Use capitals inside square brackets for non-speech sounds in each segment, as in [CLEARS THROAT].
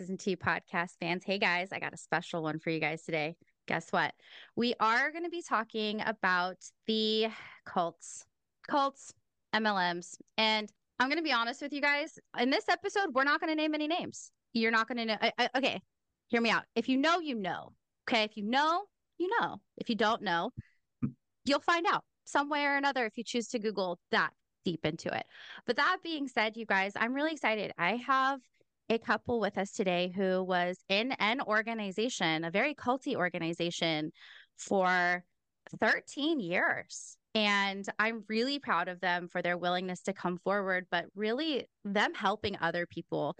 Exes and Tea podcast fans. Hey guys, I got a special one for you guys today. Guess what? We are going to be talking about the cults, cults, MLMs, and I'm going to be honest with you guys. In this episode, we're not going to name any names. You're not going to know. I, I, okay, hear me out. If you know, you know. Okay, if you know, you know. If you don't know, you'll find out some way or another if you choose to Google that deep into it. But that being said, you guys, I'm really excited. I have a couple with us today who was in an organization, a very culty organization for 13 years. And I'm really proud of them for their willingness to come forward, but really them helping other people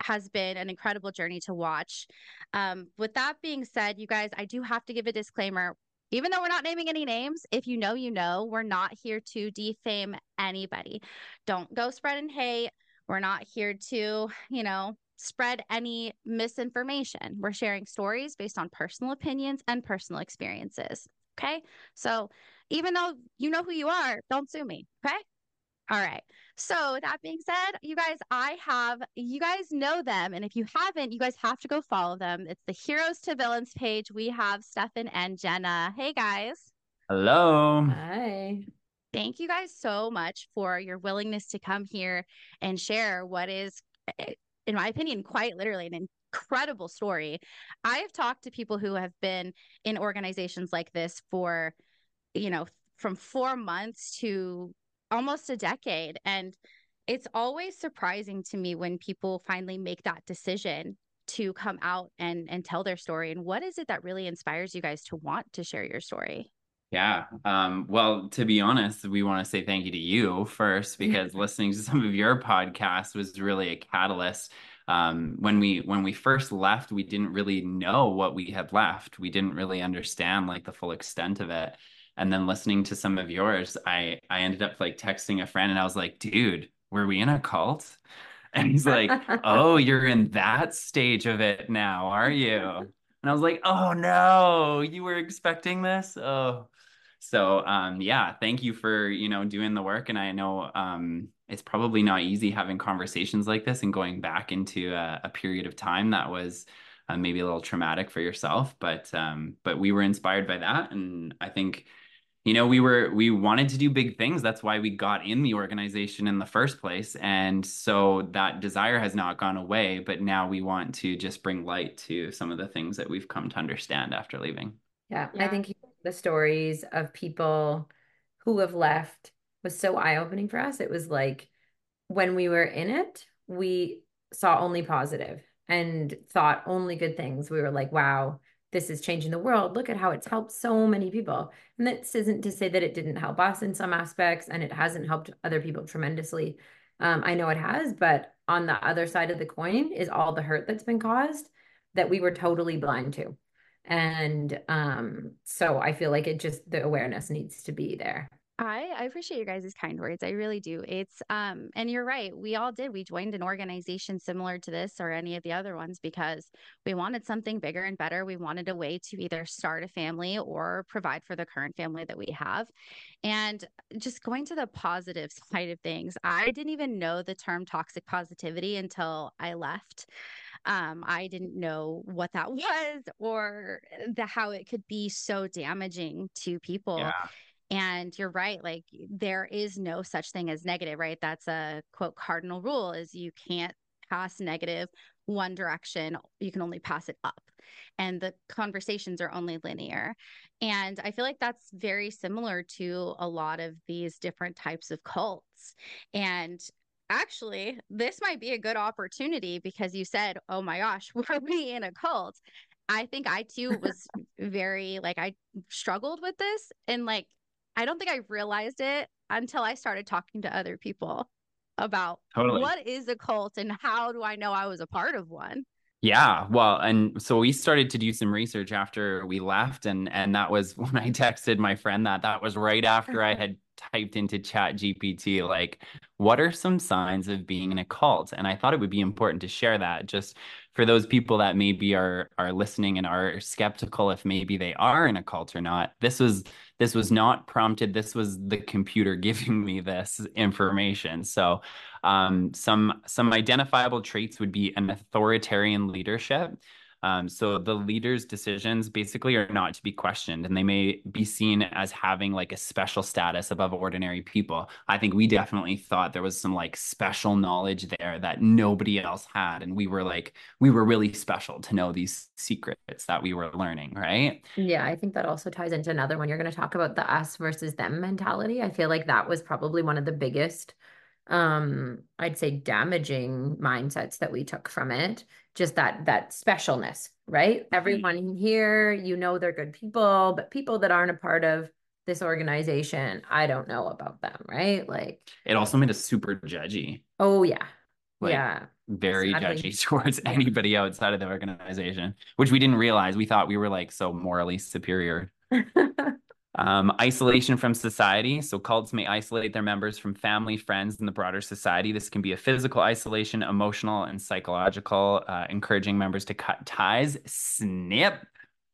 has been an incredible journey to watch. Um, with that being said, you guys, I do have to give a disclaimer even though we're not naming any names, if you know, you know, we're not here to defame anybody. Don't go spreading hate. We're not here to, you know, spread any misinformation. We're sharing stories based on personal opinions and personal experiences. Okay. So even though you know who you are, don't sue me. Okay. All right. So that being said, you guys, I have you guys know them, and if you haven't, you guys have to go follow them. It's the Heroes to Villains page. We have Stefan and Jenna. Hey guys. Hello. Hi. Thank you guys so much for your willingness to come here and share what is, eh, in my opinion, quite literally an incredible story. I have talked to people who have been in organizations like this for, you know, from four months to almost a decade. And it's always surprising to me when people finally make that decision to come out and and tell their story and what is it that really inspires you guys to want to share your story yeah um, well to be honest we want to say thank you to you first [LAUGHS] because listening to some of your podcasts was really a catalyst. Um, when we when we first left we didn't really know what we had left. We didn't really understand like the full extent of it. And then listening to some of yours i i ended up like texting a friend and i was like dude were we in a cult? [LAUGHS] And he's like [LAUGHS] oh you're in that stage of it now are you? And i was like oh no you were expecting this? Oh so um yeah thank you for you know doing the work and i know um it's probably not easy having conversations like this and going back into a, a period of time that was uh, maybe a little traumatic for yourself but um but we were inspired by that and i think you know we were we wanted to do big things that's why we got in the organization in the first place and so that desire has not gone away but now we want to just bring light to some of the things that we've come to understand after leaving yeah, yeah. i think the stories of people who have left was so eye-opening for us it was like when we were in it we saw only positive and thought only good things we were like wow this is changing the world. Look at how it's helped so many people. And this isn't to say that it didn't help us in some aspects and it hasn't helped other people tremendously. Um, I know it has, but on the other side of the coin is all the hurt that's been caused that we were totally blind to. And um, so I feel like it just, the awareness needs to be there. I, I appreciate your guys' kind words. I really do. It's um and you're right. We all did. We joined an organization similar to this or any of the other ones because we wanted something bigger and better. We wanted a way to either start a family or provide for the current family that we have. And just going to the positive [LAUGHS] side of things, I didn't even know the term toxic positivity until I left. Um, I didn't know what that [LAUGHS] was or the how it could be so damaging to people. Yeah. And you're right, like there is no such thing as negative, right? That's a quote cardinal rule is you can't pass negative one direction, you can only pass it up. And the conversations are only linear. And I feel like that's very similar to a lot of these different types of cults. And actually, this might be a good opportunity because you said, oh my gosh, [LAUGHS] were we in a cult? I think I too was [LAUGHS] very like, I struggled with this. And like, I don't think I realized it until I started talking to other people about totally. what is a cult and how do I know I was a part of one. Yeah, well, and so we started to do some research after we left, and and that was [LAUGHS] when I texted my friend that that was right after I had typed into Chat GPT like, what are some signs of being in a cult? And I thought it would be important to share that just for those people that maybe are are listening and are skeptical if maybe they are in a cult or not, this was this was not prompted. This was the computer [LAUGHS] giving me this information. So um, some some identifiable traits would be an authoritarian leadership. Um, so the leader's decisions basically are not to be questioned, and they may be seen as having like a special status above ordinary people. I think we definitely thought there was some like special knowledge there that nobody else had, and we were like we were really special to know these secrets that we were learning, right? Yeah, I think that also ties into another one. You're going to talk about the us versus them mentality. I feel like that was probably one of the biggest um i'd say damaging mindsets that we took from it just that that specialness right? Mm-hmm. everyone here you know they're good people but people that aren't a part of this organization i don't know about them right? Like it also made us super judgy. Oh yeah. Like, yeah. very Sadly. judgy [LAUGHS] towards yeah. anybody outside of the organization which we didn't realize. We thought we were like so morally superior [LAUGHS] Um, isolation from society. So cults may isolate their members from family, friends, and the broader society. This can be a physical isolation, emotional, and psychological, uh, encouraging members to cut ties, snip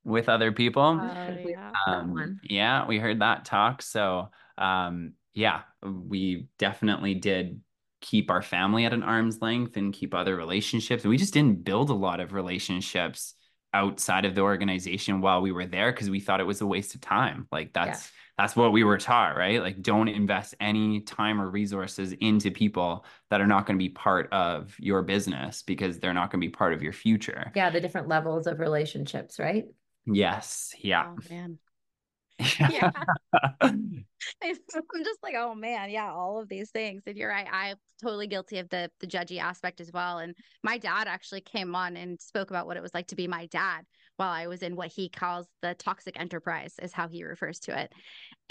with other people. Uh, yeah. Um, yeah, we heard that talk. So, um, yeah, we definitely did keep our family at an arm's length and keep other relationships. We just didn't build a lot of relationships outside of the organization while we were there because we thought it was a waste of time. Like that's yeah. that's what we were taught, right? Like don't invest any time or resources into people that are not going to be part of your business because they're not going to be part of your future. Yeah, the different levels of relationships, right? Yes. Yeah. Oh man. Yeah. [LAUGHS] [LAUGHS] I'm just like, oh man, yeah, all of these things. And you're right. I'm totally guilty of the the judgy aspect as well. And my dad actually came on and spoke about what it was like to be my dad while I was in what he calls the toxic enterprise, is how he refers to it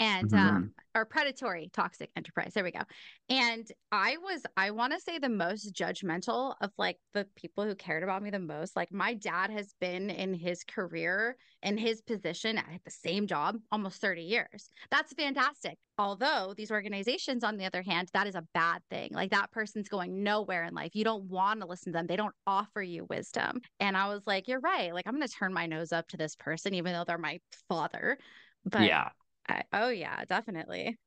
and mm-hmm. um, or predatory toxic enterprise. There we go. And I was, I want to say, the most judgmental of like the people who cared about me the most. Like my dad has been in his career in his position at the same job almost 30 years. That's fantastic. Although these organizations, on the other hand, that is a bad thing. Like that person's going nowhere in life. You don't want to listen to them. They don't offer you wisdom. And I was like, you're right. Like I'm going to turn my nose up to this person, even though they're my father. But yeah I, oh yeah, definitely.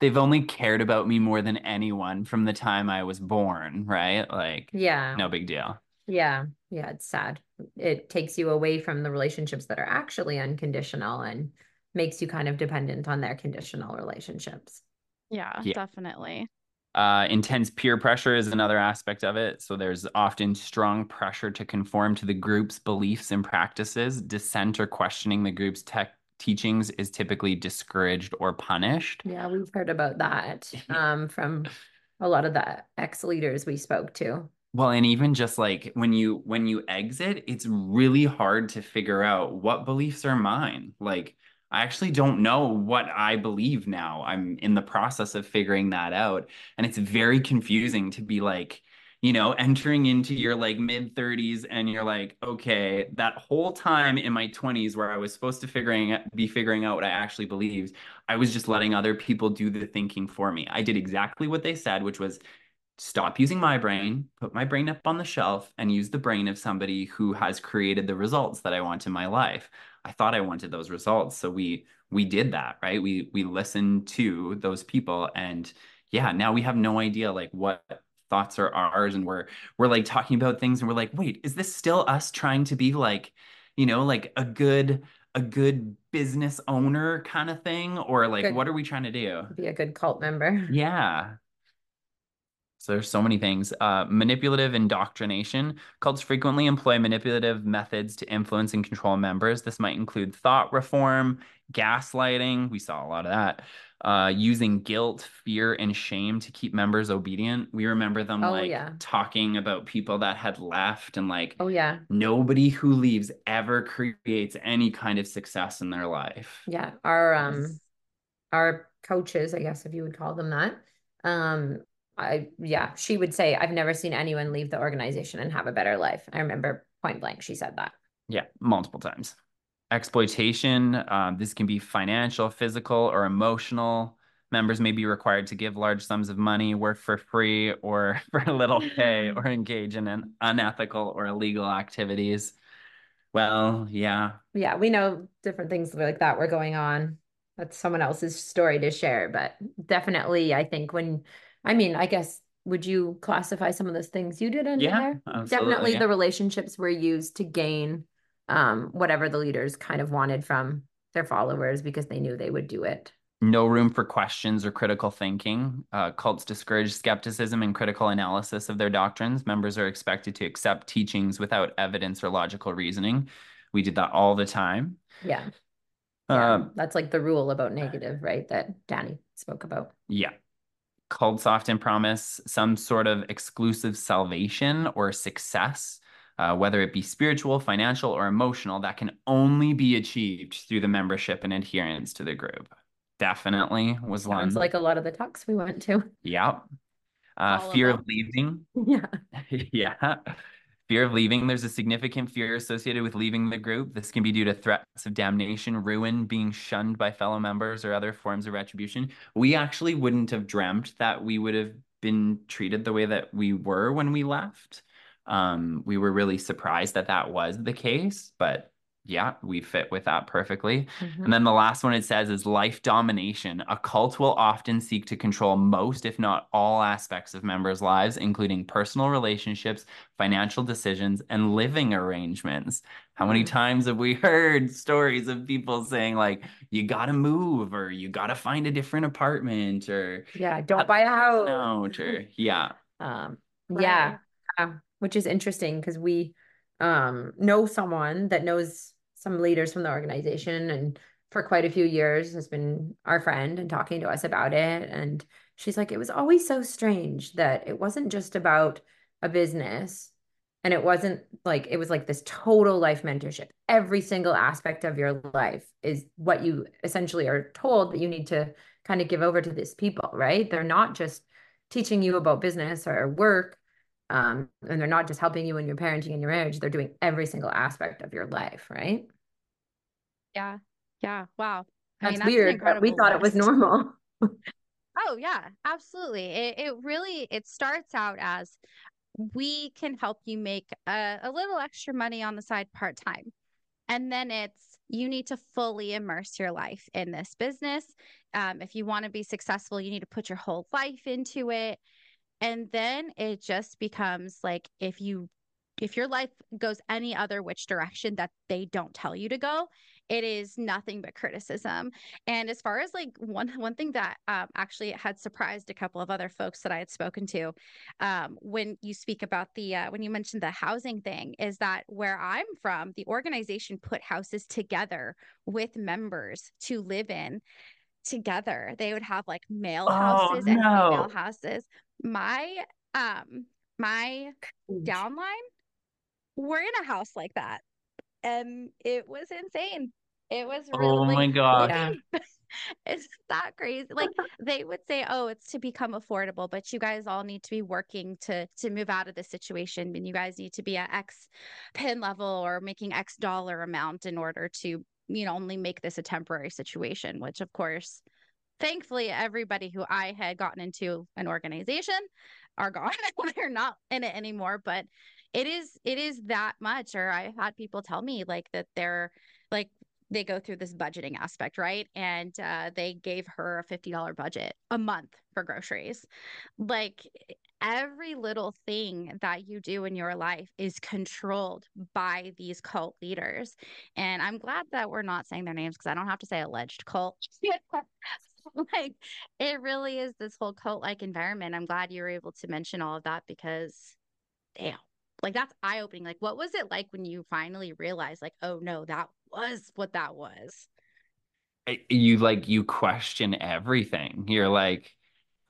They've only cared about me more than anyone from the time I was born, right? Like, yeah, no big deal. Yeah, yeah, it's sad. It takes you away from the relationships that are actually unconditional and makes you kind of dependent on their conditional relationships. Yeah, yeah. definitely. Uh, intense peer pressure is another aspect of it. So there's often strong pressure to conform to the group's beliefs and practices. Dissent or questioning the group's tech teachings is typically discouraged or punished. Yeah, we've heard about that [LAUGHS] um, from a lot of the ex leaders we spoke to. Well, and even just like when you when you exit, it's really hard to figure out what beliefs are mine. Like I actually don't know what I believe now. I'm in the process of figuring that out, and it's very confusing to be like you know, entering into your like mid 30s and you're like, okay, that whole time in my 20s where I was supposed to figuring be figuring out what I actually believed, I was just letting other people do the thinking for me. I did exactly what they said, which was stop using my brain, put my brain up on the shelf and use the brain of somebody who has created the results that I want in my life. I thought I wanted those results, so we we did that, right? We we listened to those people and yeah, now we have no idea like what thoughts are ours and we're we're like talking about things and we're like wait is this still us trying to be like you know like a good a good business owner kind of thing or like good. what are we trying to do be a good cult member yeah so there's so many things. Uh, manipulative indoctrination. Cults frequently employ manipulative methods to influence and control members. This might include thought reform, gaslighting. We saw a lot of that uh, using guilt, fear, and shame to keep members obedient. We remember them oh, like yeah. talking about people that had left and like, oh, yeah, nobody who leaves ever creates any kind of success in their life. Yeah. Our, um, our coaches, I guess, if you would call them that, um, I, yeah, she would say, I've never seen anyone leave the organization and have a better life. I remember point blank, she said that. Yeah, multiple times exploitation. Um, this can be financial, physical, or emotional. Members may be required to give large sums of money, work for free or [LAUGHS] for a little pay, or [LAUGHS] engage in an unethical or illegal activities. Well, yeah. Yeah, we know different things like that were going on. That's someone else's story to share, but definitely, I think when, I mean, I guess, would you classify some of those things you did under Yeah, there? absolutely, Definitely yeah. the relationships were used to gain um, whatever the leaders kind of wanted from their followers because they knew they would do it. No room for questions or critical thinking. Uh, cults discourage skepticism and critical analysis of their doctrines. Members are expected to accept teachings without evidence or logical reasoning. We did that all the time. Yeah. Yeah. Um, That's like the rule about negative, right? That Dani spoke about. Yeah. Cults often promise some sort of exclusive salvation or success, uh, whether it be spiritual, financial, or emotional, that can only be achieved through the membership and adherence to the group. Definitely was one. Sounds like a lot of the talks we went to. yeah. Uh, All of fear of leaving. [LAUGHS] Yeah. [LAUGHS] yeah. Fear of leaving. There's a significant fear associated with leaving the group. This can be due to threats of damnation, ruin, being shunned by fellow members, or other forms of retribution. We actually wouldn't have dreamt that we would have been treated the way that we were when we left. Um, we were really surprised that that was the case, but yeah, we fit with that perfectly. Mhm. And then the last one it says is life domination. A cult will often seek to control most, if not all, aspects of members' lives, including personal relationships, financial decisions, and living arrangements. How many Mm. times have we [LAUGHS] heard stories of people saying, like, you gotta move, or you gotta find a different apartment, or Yeah. Don't buy a [LAUGHS] house. out, or yeah. [LAUGHS] Um, Right. yeah, uh, which is interesting because we um know someone that knows some leaders from the organization and for quite a few years has been our friend and talking to us about it. And she's like, it was always so strange that it wasn't just about a business and it wasn't like it was like this total life mentorship. Every single aspect of your life is what you essentially are told that you need to kind of give over to these people, right? They're not just teaching you about business or work um, and they're not just helping you in your parenting and your marriage they're doing every single aspect of your life right Yeah. Yeah. Wow. I that's, mean, that's weird but we thought it was normal [LAUGHS] Oh yeah, absolutely. It it really it starts out as we can help you make a, a little extra money on the side part time. And then it's you need to fully immerse your life in this business. Um, if you want to be successful, you need to put your whole life into it. And then it just becomes like if you if your life goes any other which direction that they don't tell you to go, it is nothing but criticism. And as far as like one one thing that um, actually had surprised a couple of other folks that I had spoken to, um, when you speak about the uh, when you mentioned the housing thing, is that where I'm from, the organization put houses together with members to live in together. They would have like male Oh, houses and female houses. My um my downline were in a house like that, and it was insane. It was oh really Oh my god. Yeah. [LAUGHS] it's that crazy. Like they would say, "Oh, it's to become affordable, but you guys all need to be working to to move out of this situation, and you guys need to be at X pin level or making X dollar amount in order to, you know, only make this a temporary situation." Which, of course, thankfully, everybody who I had gotten into an organization are gone. [LAUGHS] They're not in it anymore, but it is it is that much. Or I've had people tell me like that they're like they go through this budgeting aspect, right? And uh, they gave her a $50 budget a month for groceries. Like every little thing that you do in your life is controlled by these cult leaders. And I'm glad that we're not saying their names because I don't have to say alleged cult. [LAUGHS] like it really is this whole cult like environment. I'm glad you were able to mention all of that because damn like that's eye opening. Like, what was it like when you finally realized, like, oh no, that was what that was? You like you question everything. You're like,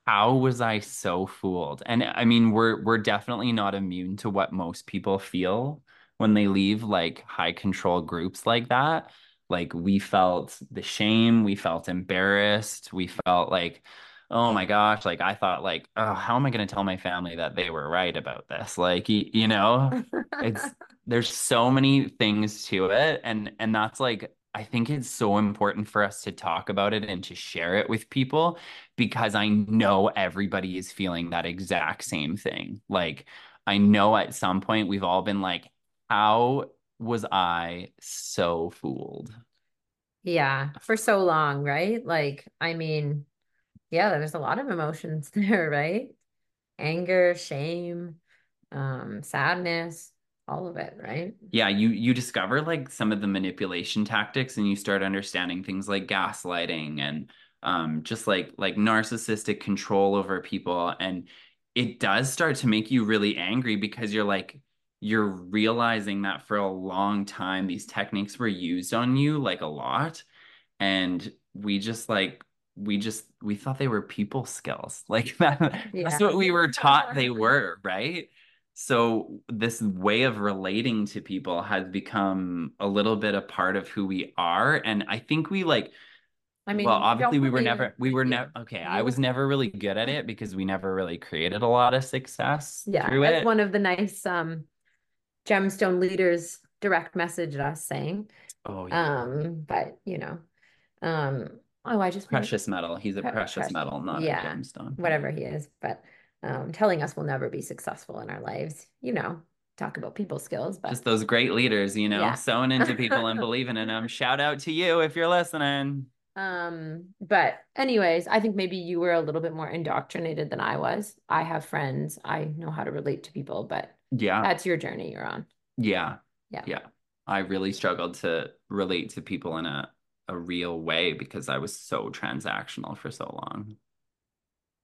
how was I so fooled? And I mean, we're we're definitely not immune to what most people feel when they leave like high control groups like that. Like we felt the shame, we felt embarrassed, we felt like, oh my gosh, like I thought like, oh, how am I going to tell my family that they were right about this? Like, you, you know, it's [LAUGHS] there's so many things to it and and that's like I think it's so important for us to talk about it and to share it with people because I know everybody is feeling that exact same thing. Like, I know at some point we've all been like, how was I so fooled? Yeah, for so long, right? Like, I mean, yeah, there's a lot of emotions [LAUGHS] there, right? Anger, shame, um, sadness, all of it, right? Yeah, you you discover like some of the manipulation tactics and you start understanding things like gaslighting and um just like like narcissistic control over people and it does start to make you really angry because you're like you're realizing that for a long time these techniques were used on you like a lot and we just like we just we thought they were people skills [LAUGHS] like that yeah. that's what we were taught [LAUGHS] they were right so this way of relating to people has become a little bit a part of who we are and i think we like I mean, well, obviously we were never, we were never, okay. I was never really good at it because we never really created a lot of success yeah, through that's it. one of the nice um gemstone leaders direct messaged us saying. Oh, yeah. Um, but you know, um, oh, I just precious metal. He's a pre- precious, precious, metal, not yeah, a gemstone. Whatever he is, but um, telling us we'll never be successful in our lives. You know, talk about people skills, but just those great leaders, you know, yeah. sowing into people and [LAUGHS] believing in them. Shout out to you if you're listening. Um, but anyways, I think maybe you were a little bit more indoctrinated than I was. I have friends, I know how to relate to people, but yeah, that's your journey you're on. Yeah. Yeah. Yeah. I really struggled to relate to people in a a real way because I was so transactional for so long.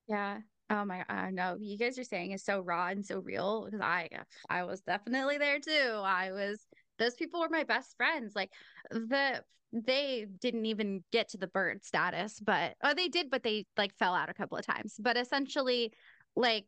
Yeah. Oh my I know you guys are saying is so raw and so real because I I was definitely there too. I was those people were my best friends. Like the they didn't even get to the bird status, but oh they did, but they like fell out a couple of times. But essentially, like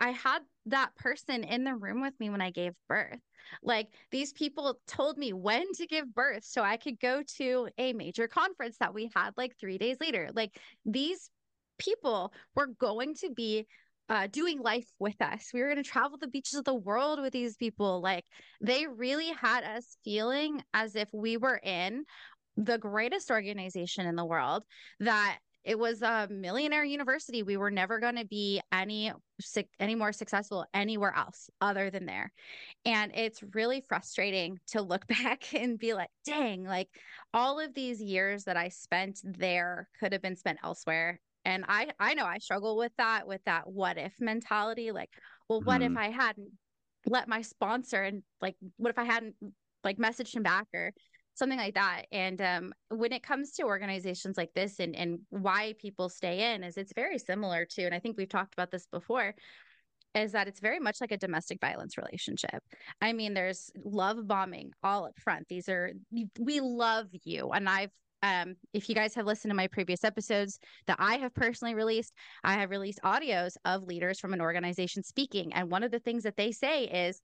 I had that person in the room with me when I gave birth. Like these people told me when to give birth so I could go to a major conference that we had like three days later. Like these people were going to be uh, doing life with us. We were going to travel the beaches of the world with these people. Like they really had us feeling as if we were in the greatest organization in the world that it was a millionaire university. We were never going to be any any more successful anywhere else other than there. And it's really frustrating to look [LAUGHS] back and be like dang like all of these years that i spent there could have been spent elsewhere. And i i know i struggle with that with that what if mentality like well what mm-hmm. if i hadn't let my sponsor and like what if i hadn't like messaged him back or something like that and um, when it comes to organizations like this and and why people stay in is it's very similar to and i think we've talked about this before is that it's very much like a domestic violence relationship. I mean, there's love bombing all up front. These are we love you, and I've um, if you guys have listened to my previous episodes that I have personally released, I have released audios of leaders from an organization speaking, and one of the things that they say is,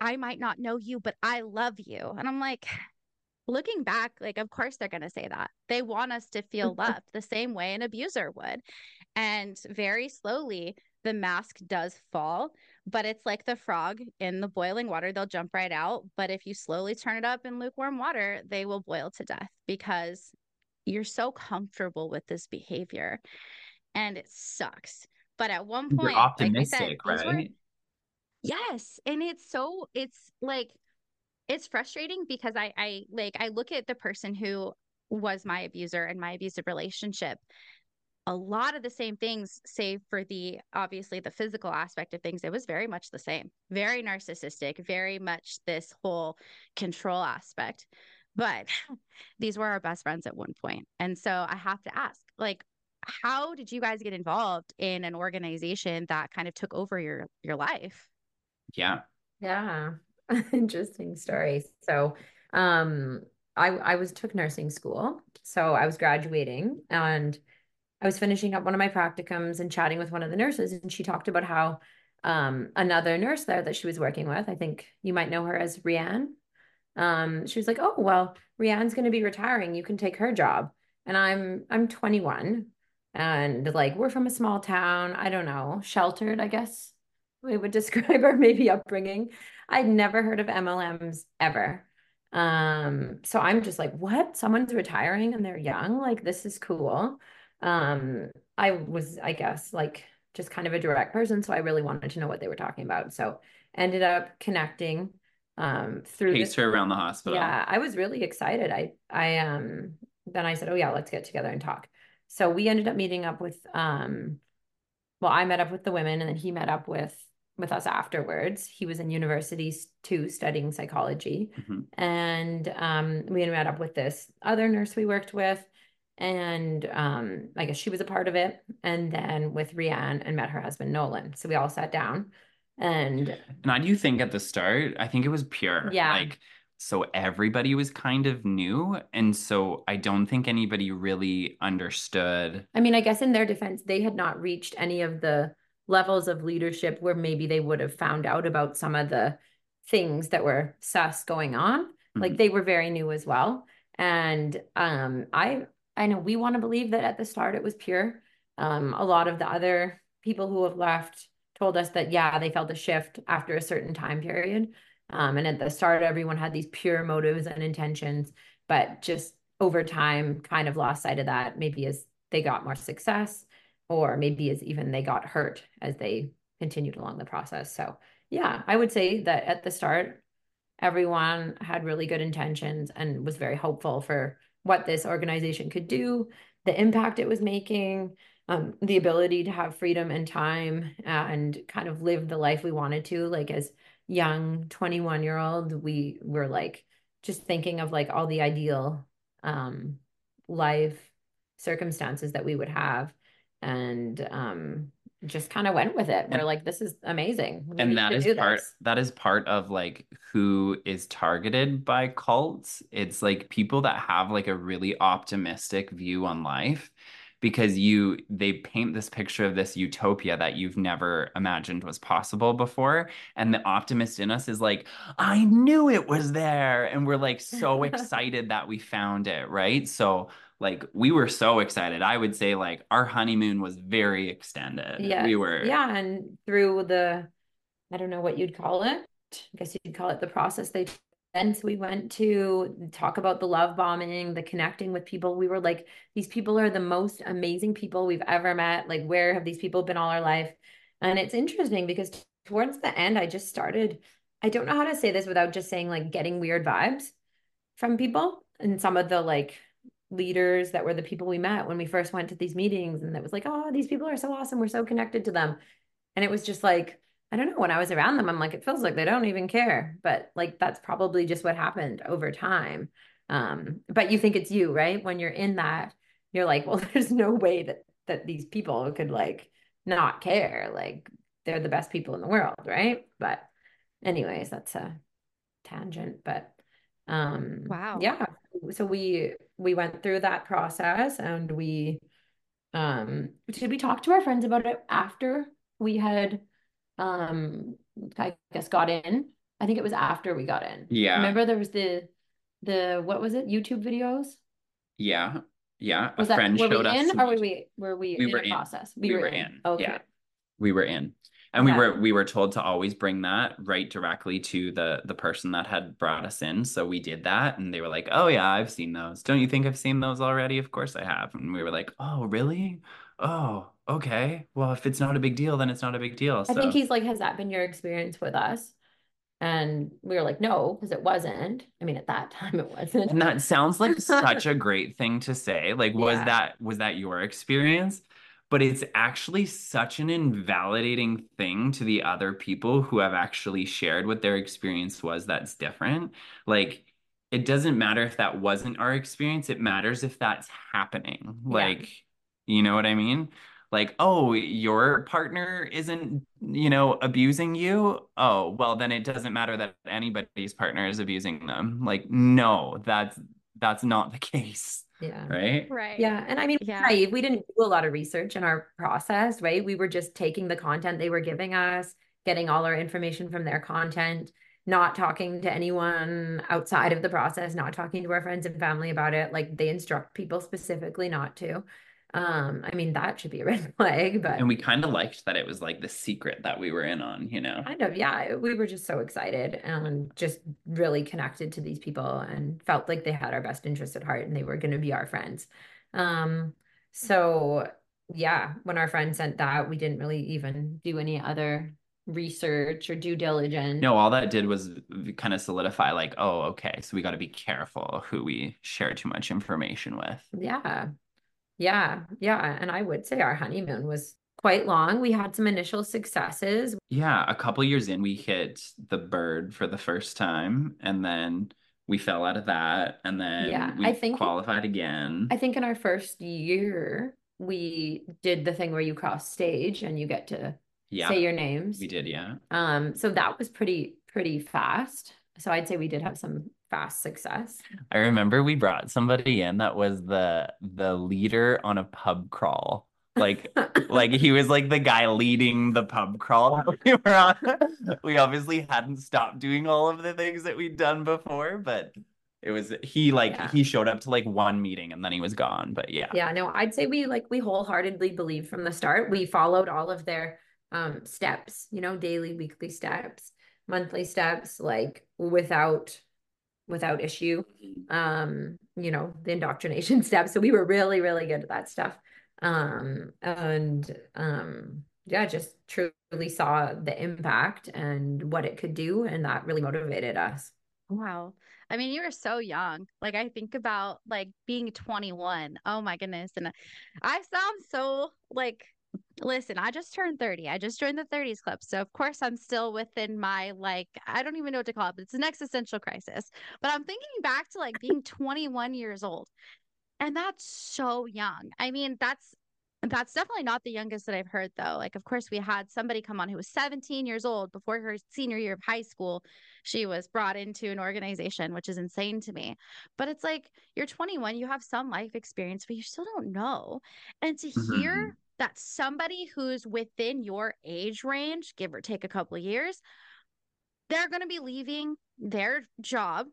"I might not know you, but I love you," and I'm like, [SIGHS] looking back, like, of course they're going to say that. They want us to feel [LAUGHS] loved the same way an abuser would. And very slowly, the mask does fall, but it's like the frog in the boiling water. They'll jump right out. But if you slowly turn it up in lukewarm water, they will boil to death because you're so comfortable with this behavior and it sucks. But at one point, you're optimistic, like said, right? Yes. And it's so, it's like, it's frustrating because I I like I look at the person who was my abuser and my abusive relationship. A lot of the same things save for the obviously the physical aspect of things it was very much the same. Very narcissistic very much this whole control aspect. But [LAUGHS] these were our best friends at one point and so i have to ask like how did you guys get involved in an organization that kind of took over your your life yeah yeah [LAUGHS] interesting story. So, um, I I was took nursing school, so I was graduating and I was finishing up one of my practicums and chatting with one of the nurses, and she talked about how um another nurse there that she was working with, I think you might know her as Rianne. Um, she was like, "Oh well, Rianne's going to be retiring. You can take her job." And I'm I'm 21, and like we're from a small town. I don't know, sheltered, I guess we would [LAUGHS] describe our maybe upbringing. I'd never heard of MLMs ever. Um, so I'm just like, what? Someone's retiring and they're young? Like, this is cool. Um, I was, I guess, like just kind of a direct person. So I really wanted to know what they were talking about. So ended up connecting um through her around the hospital. yeah, I was really excited. I I um then I said, "Oh yeah, let's get together and talk." So we ended up meeting up with um well, I met up with the women and then he met up with with us afterwards. He was in university too studying psychology. Mhm. And um we met up with this other nurse we worked with and um I guess she was a part of it and then with Rianne and met her husband Nolan. So we all sat down and And I do think at the start, I think it was pure. Yeah. Like, so everybody was kind of new. And so I don't think anybody really understood. I mean, I guess in their defense, they had not reached any of the levels of leadership where maybe they would have found out about some of the things that were sus going on. Like Mhm. they were very new as well. And um, I I know we want to believe that at the start it was pure. Um, a lot of the other people who have left told us that yeah, they felt a shift after a certain time period. Um, and at the start, everyone had these pure motives and intentions, but just over time kind of lost sight of that, maybe as they got more success, or maybe as even they got hurt as they continued along the process. So yeah, I would say that at the start, everyone had really good intentions and was very hopeful for what this organization could do, the impact it was making, um, the ability to have freedom and time and kind of live the life we wanted to. Like as young 21 year old, we were like just thinking of like all the ideal um, life circumstances that we would have and um, just kind of went with it. We're And- like, this is amazing. We and that is part this. that is part of like who is targeted by cults it's like people that have like a really optimistic view on life because you they paint this picture of this utopia that you've never imagined was possible before and the optimist in us is like i knew it was there and we're like so [LAUGHS] excited that we found it right so like we were so excited i would say like our honeymoon was very extended Yeah. we were Yeah, and through the, I don't know what you'd call it. I guess you'd call it the process they so we went to talk about the love bombing, the connecting with people. We were like, these people are the most amazing people we've ever met. Like, where have these people been all our life? And it's interesting because towards the end, I just started, I don't know how to say this without just saying like getting weird vibes from people and some of the like leaders that were the people we met when we first went to these meetings and it was like oh these people are so awesome. We're so connected to them. And it was just like i don't know when i was around them i'm like it feels like they don't even care. But like that's probably just what happened over time. Um but you think it's you right? When you're in that you're like well [LAUGHS] there's no way that that these people could like not care. Like they're the best people in the world right? But anyways that's a tangent but um Wow. yeah. So we we went through that process and we um did we talk to our friends about it after we had um I guess got in I think it was after we got in Yeah. remember there was the the what was it YouTube videos Yeah, yeah. was a that friend were showed we us. in or were we were we, We in were in. process We were in, okay yeah. we were in, and we were we were told to always bring that right directly to the the person that had brought us in. So we did that, and they were like, "Oh yeah, I've seen those. Don't you think I've seen those already? Of course I have." And we were like, "Oh really? Oh okay. Well, if it's not a big deal, then it's not a big deal." I think he's like has that been your experience with us and we were like no because it wasn't I mean at that [LAUGHS] time it wasn't And that sounds like such a [LAUGHS] great thing to say. Like, was Yeah. that was that your experience? But it's actually such an invalidating thing to the other people who have actually shared what their experience was that's different. Like, it doesn't matter if that wasn't our experience, it matters if that's happening. Yeah. Like, you know what I mean? Like, oh, your partner isn't, you know, abusing you. Oh, well, then it doesn't matter that anybody's partner is abusing them. Like, no, that's that's not the [LAUGHS] case, yeah right? Right. Yeah, and I mean, Yeah. naive. We didn't do a lot of research in our process, right? We were just taking the content they were giving us, getting all our information from their content, not talking to anyone outside of the process, not talking to our friends and family about it. Like they instruct people specifically not to. Um, I mean, that should be a red [LAUGHS] flag, but And we kind of liked that it was like the secret that we were in on, you know? kind of, yeah, we were just so excited and just really connected to these people and felt like they had our best interest at heart and they were going to be our friends. Um, so yeah, when our friend sent that, we didn't really even do any other research or due diligence. No, all that did was kind of solidify, like, oh, okay, so we got to be careful who we share too much information with. Yeah. Yeah. Yeah. And I would say our honeymoon was quite long. We had some initial successes. Yeah, a couple years in, we hit the bird for the first time, and then we fell out of that, and then Yeah, we I think- qualified again. I think in our first year, we did the thing where you cross stage and you get to yeah, say your names. we did. Yeah. Um, so that was pretty, pretty fast. So I'd say we did have some fast success. I remember we brought somebody in that was the the leader on a pub crawl. Like like he was like the guy leading the pub crawl we were on. [LAUGHS] We obviously hadn't stopped doing all of the things that we'd done before, but it was he like Yeah. he showed up to like one meeting and then he was gone. But yeah. Yeah, no, I'd say we like we wholeheartedly believed from the start. We followed all of their um steps, you know, daily, weekly steps, monthly steps, like without without issue. Um, you know, the indoctrination [LAUGHS] steps. So we were really, really good at that stuff. Um, and um, yeah, just truly saw the impact and what it could do, and that really motivated us. Wow. I mean, you were so young. Like I think about like being 21. Oh my goodness. And I sound so like listen, I just turned 30. I just joined the 30s club. So of course I'm still within my like I don't even know what to call it, but it's an existential crisis. But I'm thinking back to like being 21 years old. And that's so young. I mean, that's that's definitely not the youngest that I've heard though. Like of course we had somebody come on who was 17 years old before her senior year of high school she was brought into an organization, which is insane to me. But it's like you're 21, you have some life experience, but you still don't know. And to hear Mhm. That somebody who's within your age range, give or take a couple of years, they're going to be leaving their job.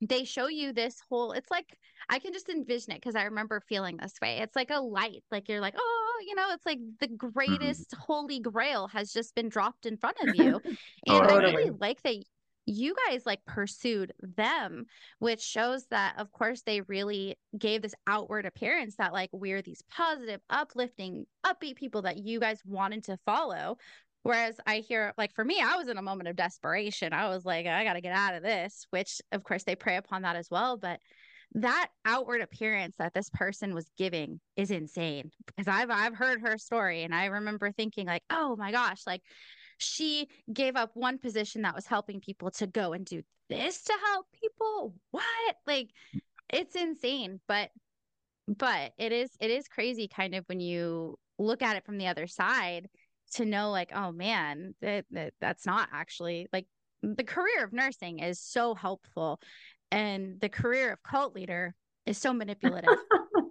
They show you this whole, it's like, I can just envision it because I remember feeling this way. It's like a light, like you're like, oh, you know, it's like the mm-hmm. greatest holy grail has just been dropped in front of [LAUGHS] you. Oh, and I really like that you guys like pursued them, which shows that, of course, they really gave this outward appearance that like we're these positive, uplifting, upbeat people that you guys wanted to follow. Whereas I hear, like, for me, I was in a moment of desperation. I was like, I got to get out of this, which, of course, they prey upon that as well. But that outward appearance that this person was giving is insane because I've I've heard her story and I remember thinking like, oh my gosh, like she gave up one position that was helping people to go and do this to help people. What? Like it's insane, but but it is it is crazy kind of when you look at it from the other side to know like, oh man, that, that that's not actually like the career of nursing is so helpful and the career of cult leader is so [LAUGHS] manipulative.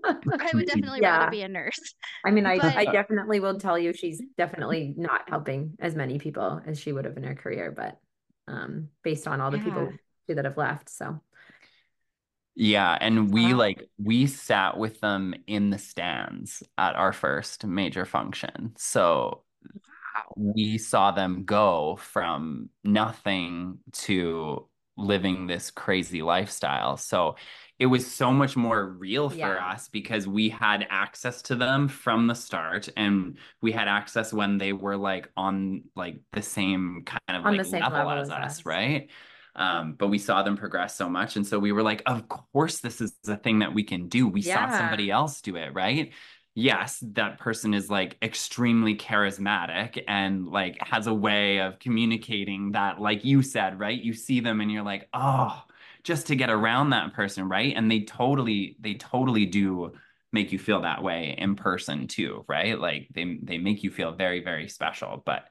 [LAUGHS] [LAUGHS] I would definitely Yeah. rather be a nurse. I mean, I, But- I definitely will tell you she's definitely not helping as many people as she would have in her career, but um, based on all the people Yeah. that have left. So Yeah, and we Wow. like we sat with them in the stands at our first major function. So we saw them go from nothing to living this crazy lifestyle. So it was so much more real for Yeah. us because we had access to them from the start and we had access when they were like on like the same kind of On like the same level level as us, us. right? Um, but we saw them progress so much. And so we were like, of course, this is the thing that we can do. We saw somebody else do it, right? Yes, that person is like extremely charismatic and like has a way of communicating that, like you said, right? You see them and you're like, oh, just to get around that person, right? And they totally, they totally do make you feel that way in person too, right? Like they they make you feel very, very special. But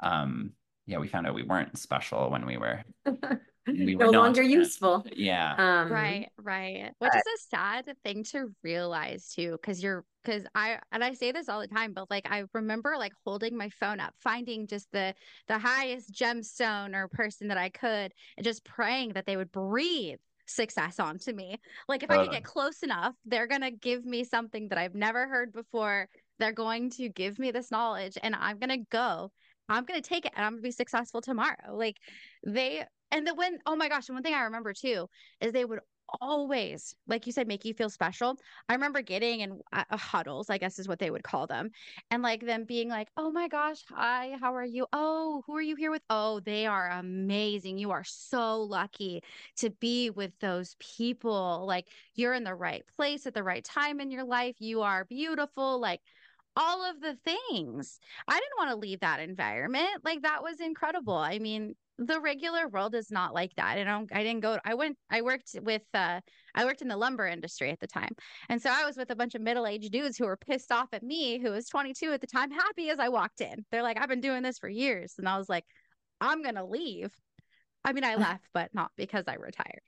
um, yeah, we found out we weren't special when we were [LAUGHS] we were no not. longer useful. Yeah. Um, right right which is a sad thing to realize too because you're because i and i say this all the time but like i remember like holding my phone up finding just the the highest gemstone or person that i could and just praying that they would breathe success onto me. Like if I could get close enough, they're going to give me something that I've never heard before. They're going to give me this knowledge and I'm going to go. I'm going to take it and I'm going to be successful tomorrow. Like they and the when oh my gosh, and one thing I remember too is they would always, like you said, make you feel special. I remember getting in uh, huddles, I guess is what they would call them, and like them being like, "Oh my gosh, hi, how are you? Oh, who are you here with? Oh, they are amazing. You are so lucky to be with those people. Like you're in the right place at the right time in your life. You are beautiful. Like." all of the things. I didn't want to leave that environment. Like that was incredible. I mean, the regular world is not like that. I don't I didn't go I went I worked with uh I worked in the lumber industry at the time. And so I was with a bunch of middle-aged dudes who were pissed off at me who was 22 at the time happy as I walked in. They're like I've been doing this for years and I was like I'm going to leave. I mean I [LAUGHS] left but not because I retired.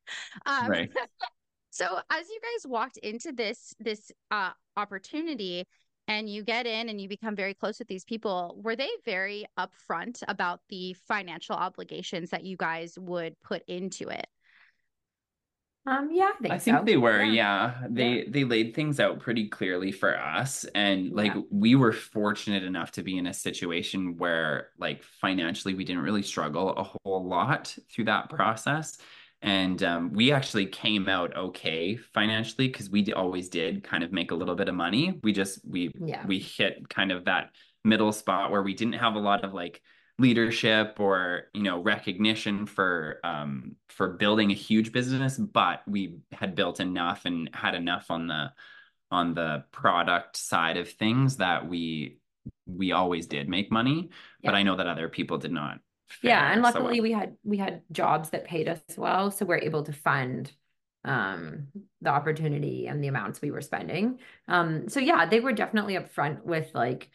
Um, right. [LAUGHS] so as you guys walked into this this uh opportunity and you get in and you become very close with these people, were they very upfront about the financial obligations that you guys would put into it? Um, yeah, I think, I think so. they were. Yeah. yeah. They yeah. they laid things out pretty clearly for us, and like yeah. we were fortunate enough to be in a situation where like financially we didn't really struggle a whole lot through that process and um, we actually came out okay financially because we always did kind of make a little bit of money we just we yeah. we hit kind of that middle spot where we didn't have a lot of like leadership or you know recognition for um for building a huge business but we had built enough and had enough on the on the product side of things that we we always did make money yeah. but i know that other people did not yeah and luckily so we had we had jobs that paid us well so we're able to fund um the opportunity and the amounts we were spending. Um so yeah they were definitely upfront with like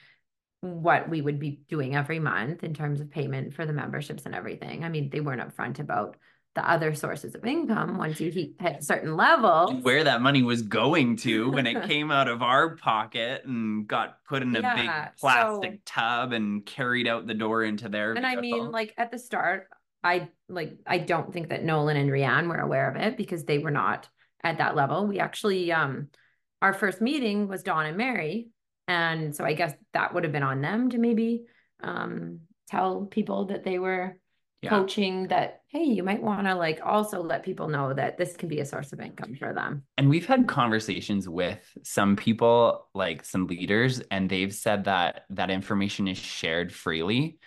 what we would be doing every month in terms of payment for the memberships and everything. I mean they weren't upfront about the other sources of income once you hit a certain level. Where that money was going to when it [LAUGHS] came out of our pocket and got put in a yeah, big plastic so, tub and carried out the door into their. And vehicle. I mean, like at the start, I like I don't think that Nolan and Rianne were aware of it because they were not at that level. We actually um our first meeting was Dawn and Mary. And so I guess that would have been on them to maybe um tell people that they were yeah. coaching that hey you might want to like also let people know that this can be a source of income for them. And we've had conversations with some people like some leaders and they've said that that information is shared freely.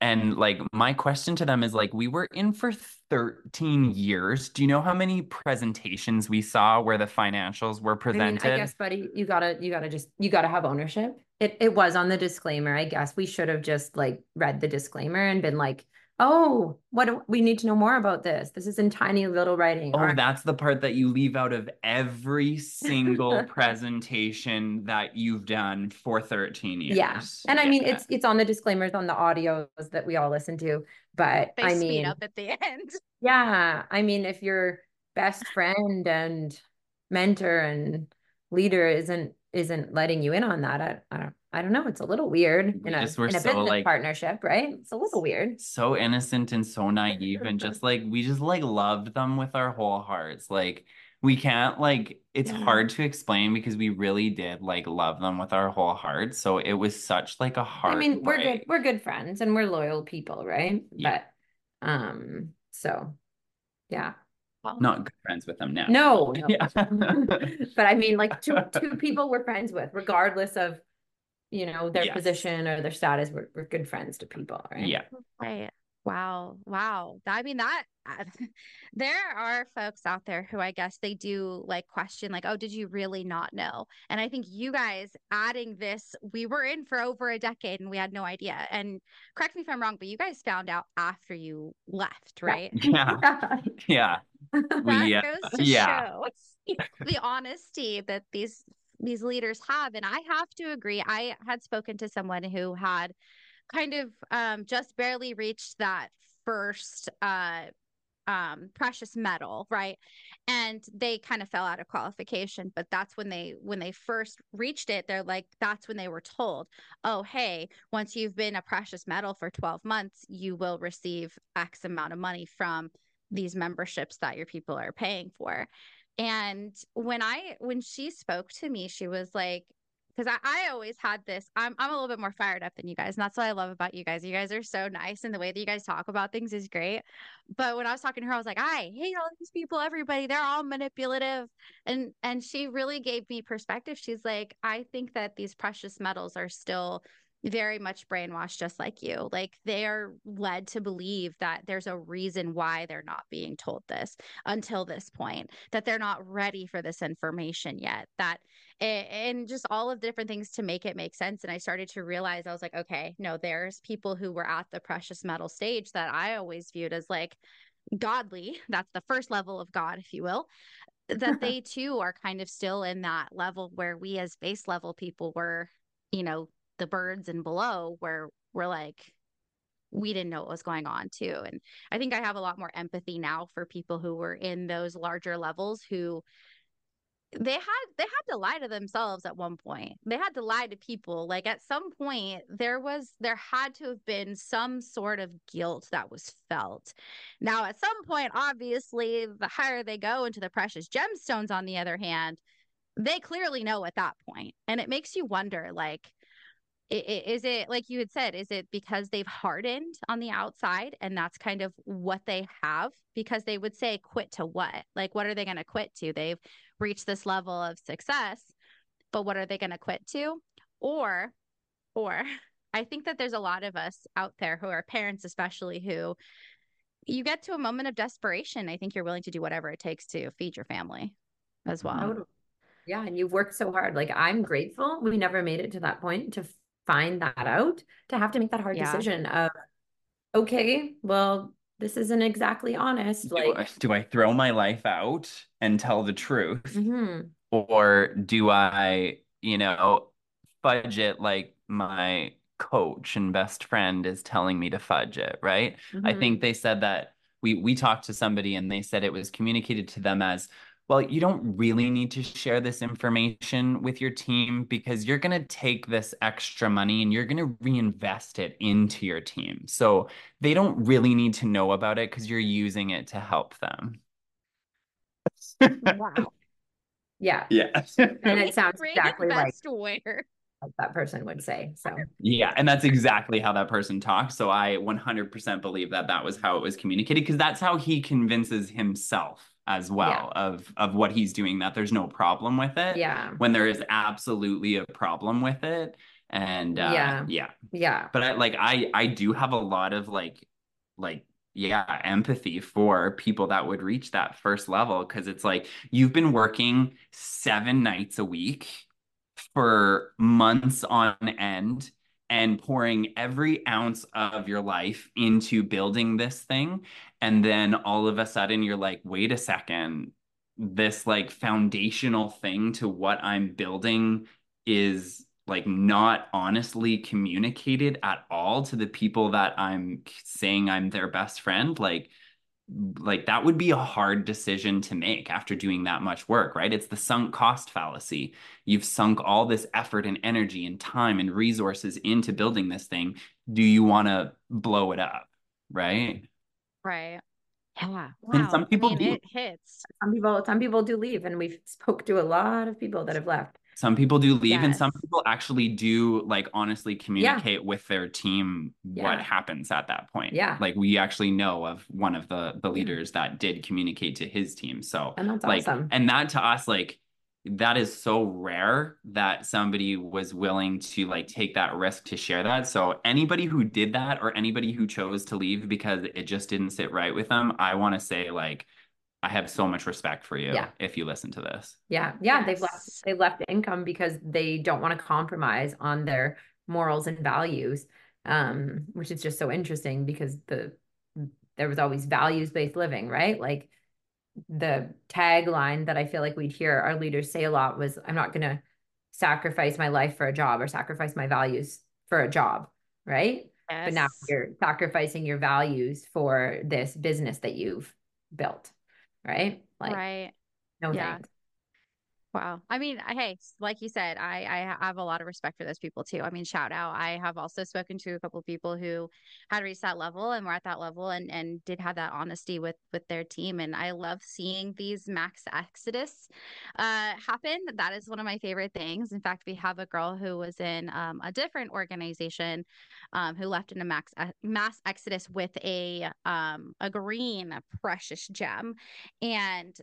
And like my question to them is like we were in for 13 years. Do you know how many presentations we saw where the financials were presented I, mean, I guess buddy you gotta you gotta just you gotta have ownership. It, it was on the disclaimer i guess. We should have just like read the disclaimer and been like oh, what do, we need to know more about this. This is in tiny little writing. Oh, or, that's the part that you leave out of every single [LAUGHS] presentation that you've done for 13 years. Yeah. And yeah. I mean it's it's on the disclaimers on the audios that we all listen to, but they I mean up at the [LAUGHS] end. Yeah. I mean if your best friend and mentor and leader isn't isn't letting you in on that, I, I don't I don't know. It's a little weird in a, in a so, business like, partnership, right? It's a little weird. So innocent and so naive, and just like we just like loved them with our whole hearts. Like we can't like it's yeah. hard to explain because we really did like love them with our whole hearts. So it was such like a hard. I mean, we're good. We're good friends and we're loyal people, right? Yeah. But um, so yeah, not good friends with them now. No, [LAUGHS] no. Yeah. [LAUGHS] but I mean, like two [LAUGHS] two people we're friends with, regardless of you know their yes. position or their status we're, we're good friends to people right yeah right wow wow. I mean that [LAUGHS] there are folks out there who i guess they do like question like oh did you really not know? And i think you guys adding this we were in for over a decade and we had no idea. And correct me if i'm wrong but you guys found out after you left right? Yeah. [LAUGHS] Yeah. [LAUGHS] We, uh, yeah. the honesty that these these leaders have. And i have to agree i had spoken to someone who had kind of um, just barely reached that first uh, um, precious metal right and they kind of fell out of qualification but that's when they when they first reached it they're like that's when they were told oh hey once you've been a precious metal for 12 months you will receive x amount of money from these memberships that your people are paying for. And when I when she spoke to me, she was like, because I, I always had this. I'm I'm a little bit more fired up than you guys, and that's what I love about you guys. You guys are so nice, and the way that you guys talk about things is great. But when I was talking to her, I was like, I hate all these people, everybody. They're all manipulative, and and she really gave me perspective. She's like, I think that these precious metals are still very much brainwashed just like you. Like they are led to believe that there's a reason why they're not being told this until this point that they're not ready for this information yet that and just all of the different things to make it make sense. And i started to realize i was like okay no there's people who were at the precious metal stage that i always viewed as like godly. That's the first level of god if you will. That [LAUGHS] they too are kind of still in that level where we as base level people were you know the birds and below where we're like we didn't know what was going on too. And i think i have a lot more empathy now for people who were in those larger levels who they had they had to lie to themselves at one point. They had to lie to people. Like at some point there was there had to have been some sort of guilt that was felt. Now at some point obviously the higher they go into the precious gemstones on the other hand they clearly know at that point. And it makes you wonder like is it like you had said is it because they've hardened on the outside and that's kind of what they have? Because they would say quit to what? Like what are they going to quit to? They've reached this level of success but what are they going to quit to? Or or [LAUGHS] i think that there's a lot of us out there who are parents especially who you get to a moment of desperation i think you're willing to do whatever it takes to feed your family as well. Yeah and you've worked so hard. Like i'm grateful we never made it to that point to find that out to have to make that hard yeah. decision of okay well this isn't exactly honest do like I, do I throw my life out and tell the truth mm-hmm. or do I you know fudge it like my coach and best friend is telling me to fudge it right mm-hmm. I think they said that we we talked to somebody and they said it was communicated to them as well, you don't really need to share this information with your team because you're going to take this extra money and you're going to reinvest it into your team. So they don't really need to know about it because you're using it to help them. wow. Yeah. [LAUGHS] Yeah. and it [LAUGHS] sounds exactly like where that person would say. So, yeah. And that's exactly how that person talks. So, I 100% believe that that was how it was communicated because that's how he convinces himself as well yeah. of of what he's doing that there's no problem with it. Yeah. When there is absolutely a problem with it and uh, yeah. yeah. Yeah. But i like i i do have a lot of like like yeah empathy for people that would reach that first level because it's like you've been working seven nights a week for months on end and pouring every ounce of your life into building this thing. And then all of a sudden you're like wait a second. This like foundational thing to what i'm building is like not honestly communicated at all to the people that i'm saying i'm their best friend. Like like that would be a hard decision to make after doing that much work, right? It's the sunk cost fallacy. You've sunk all this effort and energy and time and resources into building this thing. Do you want to blow it up? Right. Right. Yeah. Wow. And some people I mean, do. It hits. Some people, some people do leave, and we've spoke to a lot of people that have left some people do leave yes. and some people actually do like honestly communicate yeah. with their team yeah. what happens at that point yeah like we actually know of one of the the mm. leaders that did communicate to his team so and that's like awesome. and that to us like that is so rare that somebody was willing to like take that risk to share that so anybody who did that or anybody who chose to leave because it just didn't sit right with them i want to say like I have so much respect for you yeah. if you listen to this. Yeah. Yeah. Yes. They've left they left income because they don't want to compromise on their morals and values. Um, which is just so interesting because the there was always values-based living, right? Like the tagline that I feel like we'd hear our leaders say a lot was I'm not gonna sacrifice my life for a job or sacrifice my values for a job, right? Yes. But now you're sacrificing your values for this business that you've built right? Like, right. No yeah. thanks. Wow. I mean, hey, like you said, I I have a lot of respect for those people too. I mean, shout out. I have also spoken to a couple of people who had reached that level and were at that level and and did have that honesty with with their team. And I love seeing these max exodus uh, happen. That is one of my favorite things. In fact, we have a girl who was in um, a different organization um, who left in a max mass exodus with a um, a green precious gem, and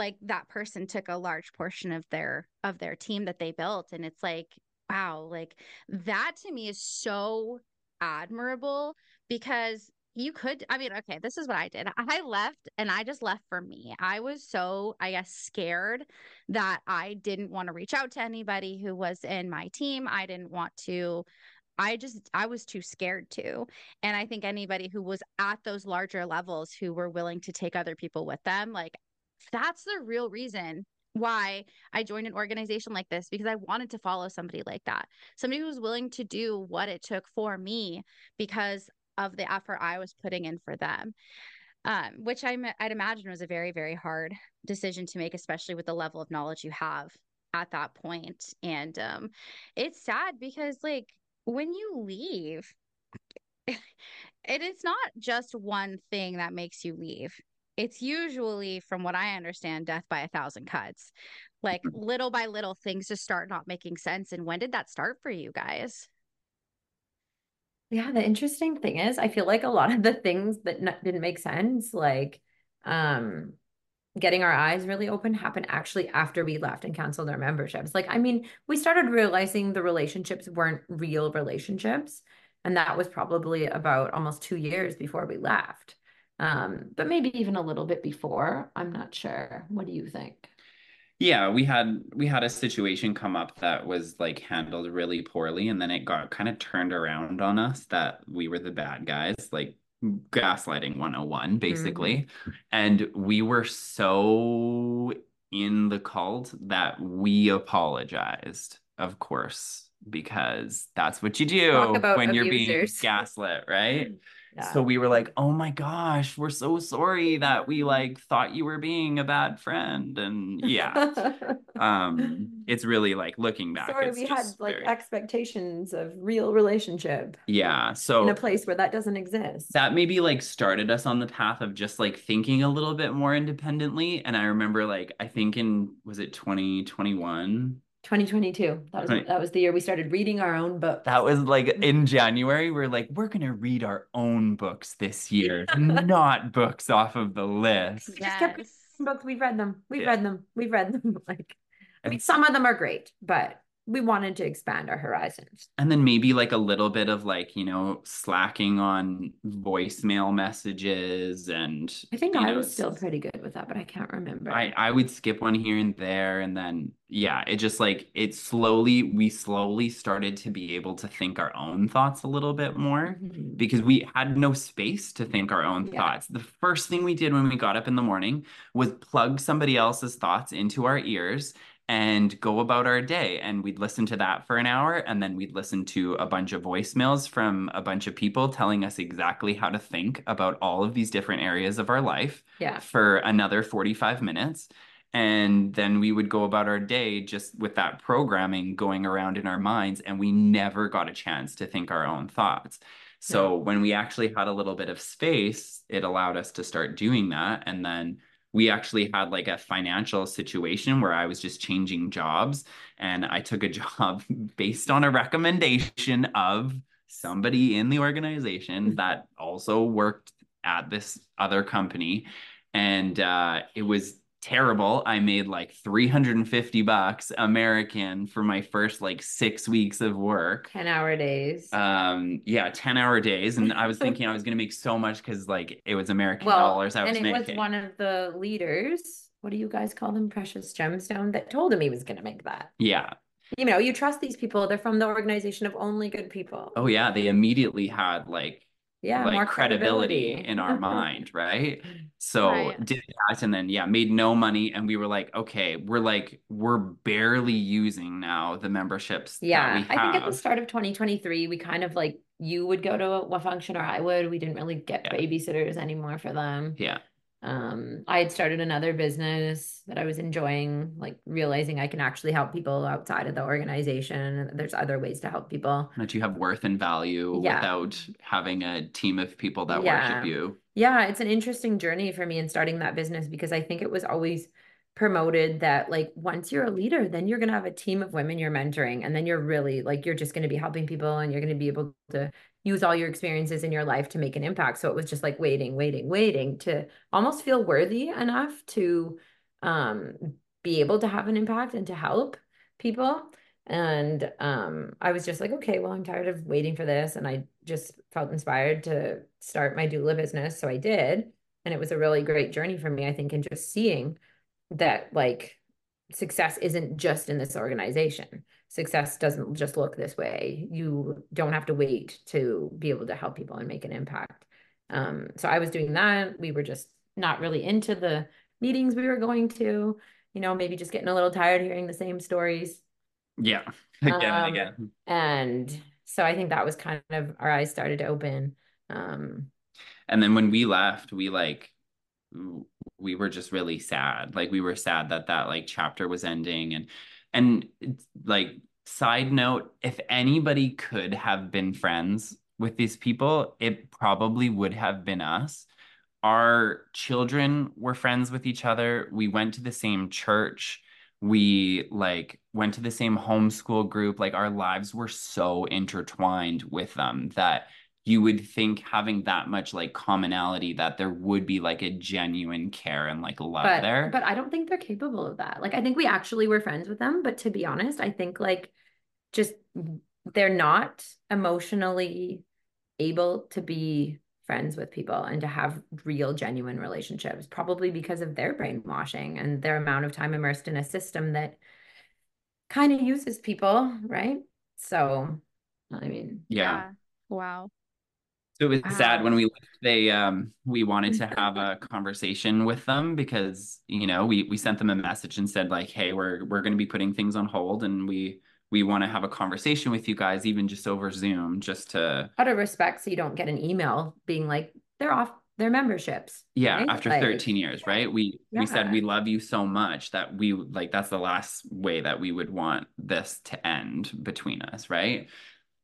like that person took a large portion of their of their team that they built and it's like wow like that to me is so admirable because you could i mean okay this is what i did. I left and i just left for me. I was so i guess scared that i didn't want to reach out to anybody who was in my team. I didn't want to I just I was too scared to. And I think anybody who was at those larger levels who were willing to take other people with them, like that's the real reason why I joined an organization like this because I wanted to follow somebody like that. Somebody who was willing to do what it took for me because of the effort I was putting in for them. Um, which I, I'd imagine was a very, very hard decision to make, especially with the level of knowledge you have at that point. And um, it's sad because, like, when you leave, [LAUGHS] it is not just one thing that makes you leave it's usually, from what I understand, death by a thousand cuts. Like hmm. little by little, things just start not making sense. And when did that start for you guys? Yeah, the interesting thing is, I feel like a lot of the things that didn't make sense, like um, getting our eyes really open, happened actually after we left and canceled our memberships. Like, I mean, we started realizing the relationships weren't real relationships. And that was probably about almost two years before we left um, but maybe even a little bit before. I'm not sure. What do you think? Yeah, we had we had a situation come up that was like handled really poorly, and then it got kind of turned around on us that we were the bad guys, like gaslighting 101 basically. Mm-hmm. And we were so in the cult that we apologized, of course, because that's what you do when abusers. you're being gaslit, right? So we were like, "Oh my gosh, we're so sorry that we like thought you were being a bad friend." And yeah. [LAUGHS] um it's really like looking back sorry, we had like very... expectations of real relationship. Yeah. So in a place where that doesn't exist. That maybe like started us on the path of just like thinking a little bit more independently and I remember like I think in was it 2021 2022. That was 20. that was the year we started reading our own books. That was like [LAUGHS] in January. We are like, we're gonna read our own books this year, [LAUGHS] not books off of the list. Yes. Just kept books. We've read them. We've yeah. read them. We've read them. [LAUGHS] Like, I mean, some of them are great, but we wanted to expand our horizons. And then maybe like a little bit of like, you know, slacking on voicemail messages and I think I know, was still pretty good with that, but I can't remember. I, I would skip one here and there and then yeah, it just like it slowly we slowly started to be able to think our own thoughts a little bit more mm-hmm. because we had no space to think our own yeah. thoughts. The first thing we did when we got up in the morning was plug somebody else's thoughts into our ears and go about our day. And we'd listen to that for an hour. And then we'd listen to a bunch of voicemails from a bunch of people telling us exactly how to think about all of these different areas of our life yeah. for another 45 minutes. And then we would go about our day just with that programming going around in our minds. And we never got a chance to think our own thoughts. So yeah. when we actually had a little bit of space, it allowed us to start doing that. And then we actually had like a financial situation where I was just changing jobs and I took a [LAUGHS] job based on a recommendation of somebody in the organization mm-hmm. that also worked at this other company and uh, it was terrible. I made like 350 bucks American for my first like six weeks of work. 10 hour days. Um, yeah, 10 hour days. And I was [LAUGHS] thinking I was gonna make so much because like it was American well, dollars. I was and it making. was one of the leaders. What do you guys call them? Precious gemstone that told him he was gonna make that. Yeah. You know, you trust these people. They're from the organization of only good people. Oh yeah. They immediately had like yeah like credibility, credibility. in our mind [LAUGHS] right? So right. did that and then yeah made no money and we were like okay we're like we're barely using now the memberships yeah i think at the start of 2023 we kind of like you would go to a function or i would we didn't really get yeah. babysitters anymore for them. Yeah Um, I had started another business that I was enjoying, like realizing I can actually help people outside of the organization. There's other ways to help people. That you have worth and value Yeah. without having a team of people that Yeah. worship you. Yeah, it's an interesting journey for me in starting that business because I think it was always promoted that like once you're a leader, then you're gonna have a team of women you're mentoring, and then you're really like you're just gonna be helping people and you're gonna be able to use all your experiences in your life to make an impact. So it was just like waiting, waiting, waiting to almost feel worthy enough to um be able to have an impact and to help people. And um, I was just like, okay, well, I'm tired of waiting for this. And I just felt inspired to start my doula business. So I did. And it was a really great journey for me, I think, in just seeing that like success isn't just in this organization. Success doesn't just look this way. You don't have to wait to be able to help people and make an impact. Um, so I was doing that. We were just not really into the meetings we were going to, you know, maybe just getting a little tired hearing the same stories. Yeah. [LAUGHS] Again and Um, again. And so I think that was kind of our eyes started to open. Um, And then when we left, we like we were just really sad. Like we were sad that that like chapter was ending and and like side note, if anybody could have been friends with these people, it probably would have been us. Our children were friends with each other. We went to the same church. We like went to the same homeschool group. Like our lives were so intertwined with them that you would think having that much like commonality that there would be like a genuine care and like love but there. but I don't think they're capable of that. Like I think we actually were friends with them, but to be honest, I think like just they're not emotionally able to be friends with people and to have real genuine relationships probably because of their brainwashing and their amount of time immersed in a system that kind of uses people, right? So, I mean, yeah. Wow. So it was sad when we left. They um we wanted to have a conversation with them because you know we we sent them a message and said like hey we're we're going to be putting things on hold and we we want to have a conversation with you guys even just over Zoom just to out of respect, so you don't get an email being like, they're off their memberships. yeah right? after Like, 13 years right we we said we love you so much that we like that's the last way that we would want this to end between us right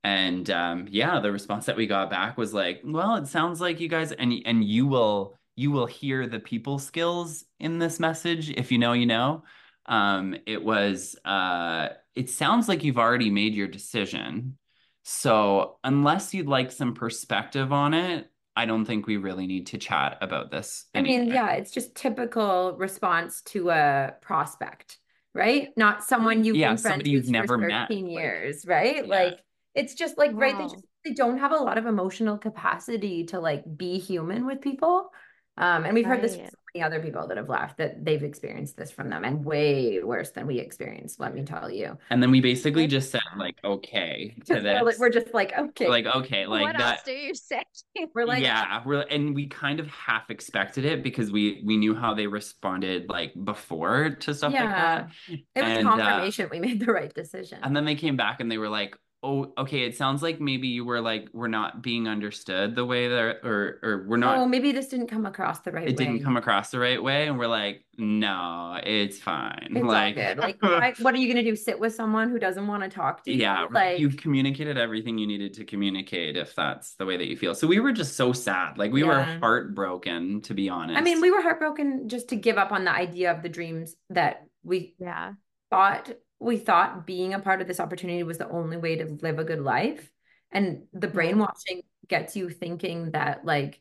and um yeah the response that we got back was like well it sounds like you guys and and you will you will hear the people skills in this message if you know you know um it was uh it sounds like you've already made your decision so unless you'd like some perspective on it I don't think we really need to chat about this I mean, yeah, it's just typical response to a prospect, right? Not someone you've Yeah, been friends somebody you've with never for met, 13 like- years, right? Yeah. Like it's just like right, they just they don't have a lot of emotional capacity to like be human with people. Um, and we've heard this from so many other people that have left that they've experienced this from them and way worse than we experienced, let me tell you. And then we basically That's just said like okay to Just, we're, like, this. we're just like, okay, like okay, like what that else do you say? [LAUGHS] we're like, yeah, we're and we kind of half expected it because we we knew how they responded like before to stuff like that. it was And, uh, confirmation we made the right decision. And then they came back and they were like, "Oh, okay, it sounds like maybe you were like we're not being understood the way that or or we're not oh, maybe this didn't come across the right way. it way. didn't come across the right way." And we're like, "No, it's fine." It's like all good. Like, [LAUGHS] why, what are you gonna do? Sit with someone who doesn't want to talk to you? yeah, like you've communicated everything you needed to communicate if that's the way that you feel. So we were just so sad. Like we were heartbroken to be honest. I mean, we were heartbroken just to give up on the idea of the dreams that we Yeah. thought we thought being a part of this opportunity was the only way to live a good life. And the brainwashing gets you thinking that like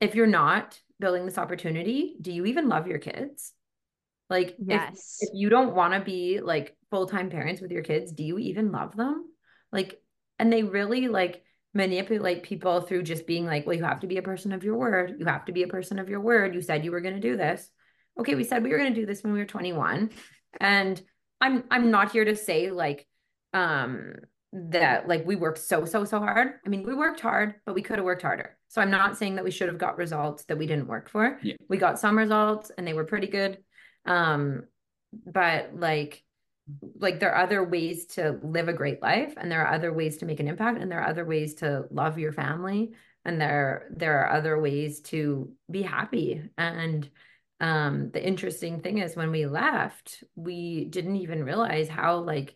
if you're not building this opportunity, do you even love your kids? Like if Yes. if you don't want to be like full-time parents with your kids, do you even love them? Like, and they really like manipulate people through just being like, well, you have to be a person of your word. You have to be a person of your word. You said you were going to do this. Okay, we said we were going to do this when we were 21. And I'm I'm not here to say like um that like we worked so so so hard. I mean, we worked hard, but we could have worked harder. So I'm not saying that we should have got results that we didn't work for. Yeah. We got some results and they were pretty good. Um but like like there are other ways to live a great life and there are other ways to make an impact and there are other ways to love your family and there there are other ways to be happy and um the interesting thing is when we left we didn't even realize how like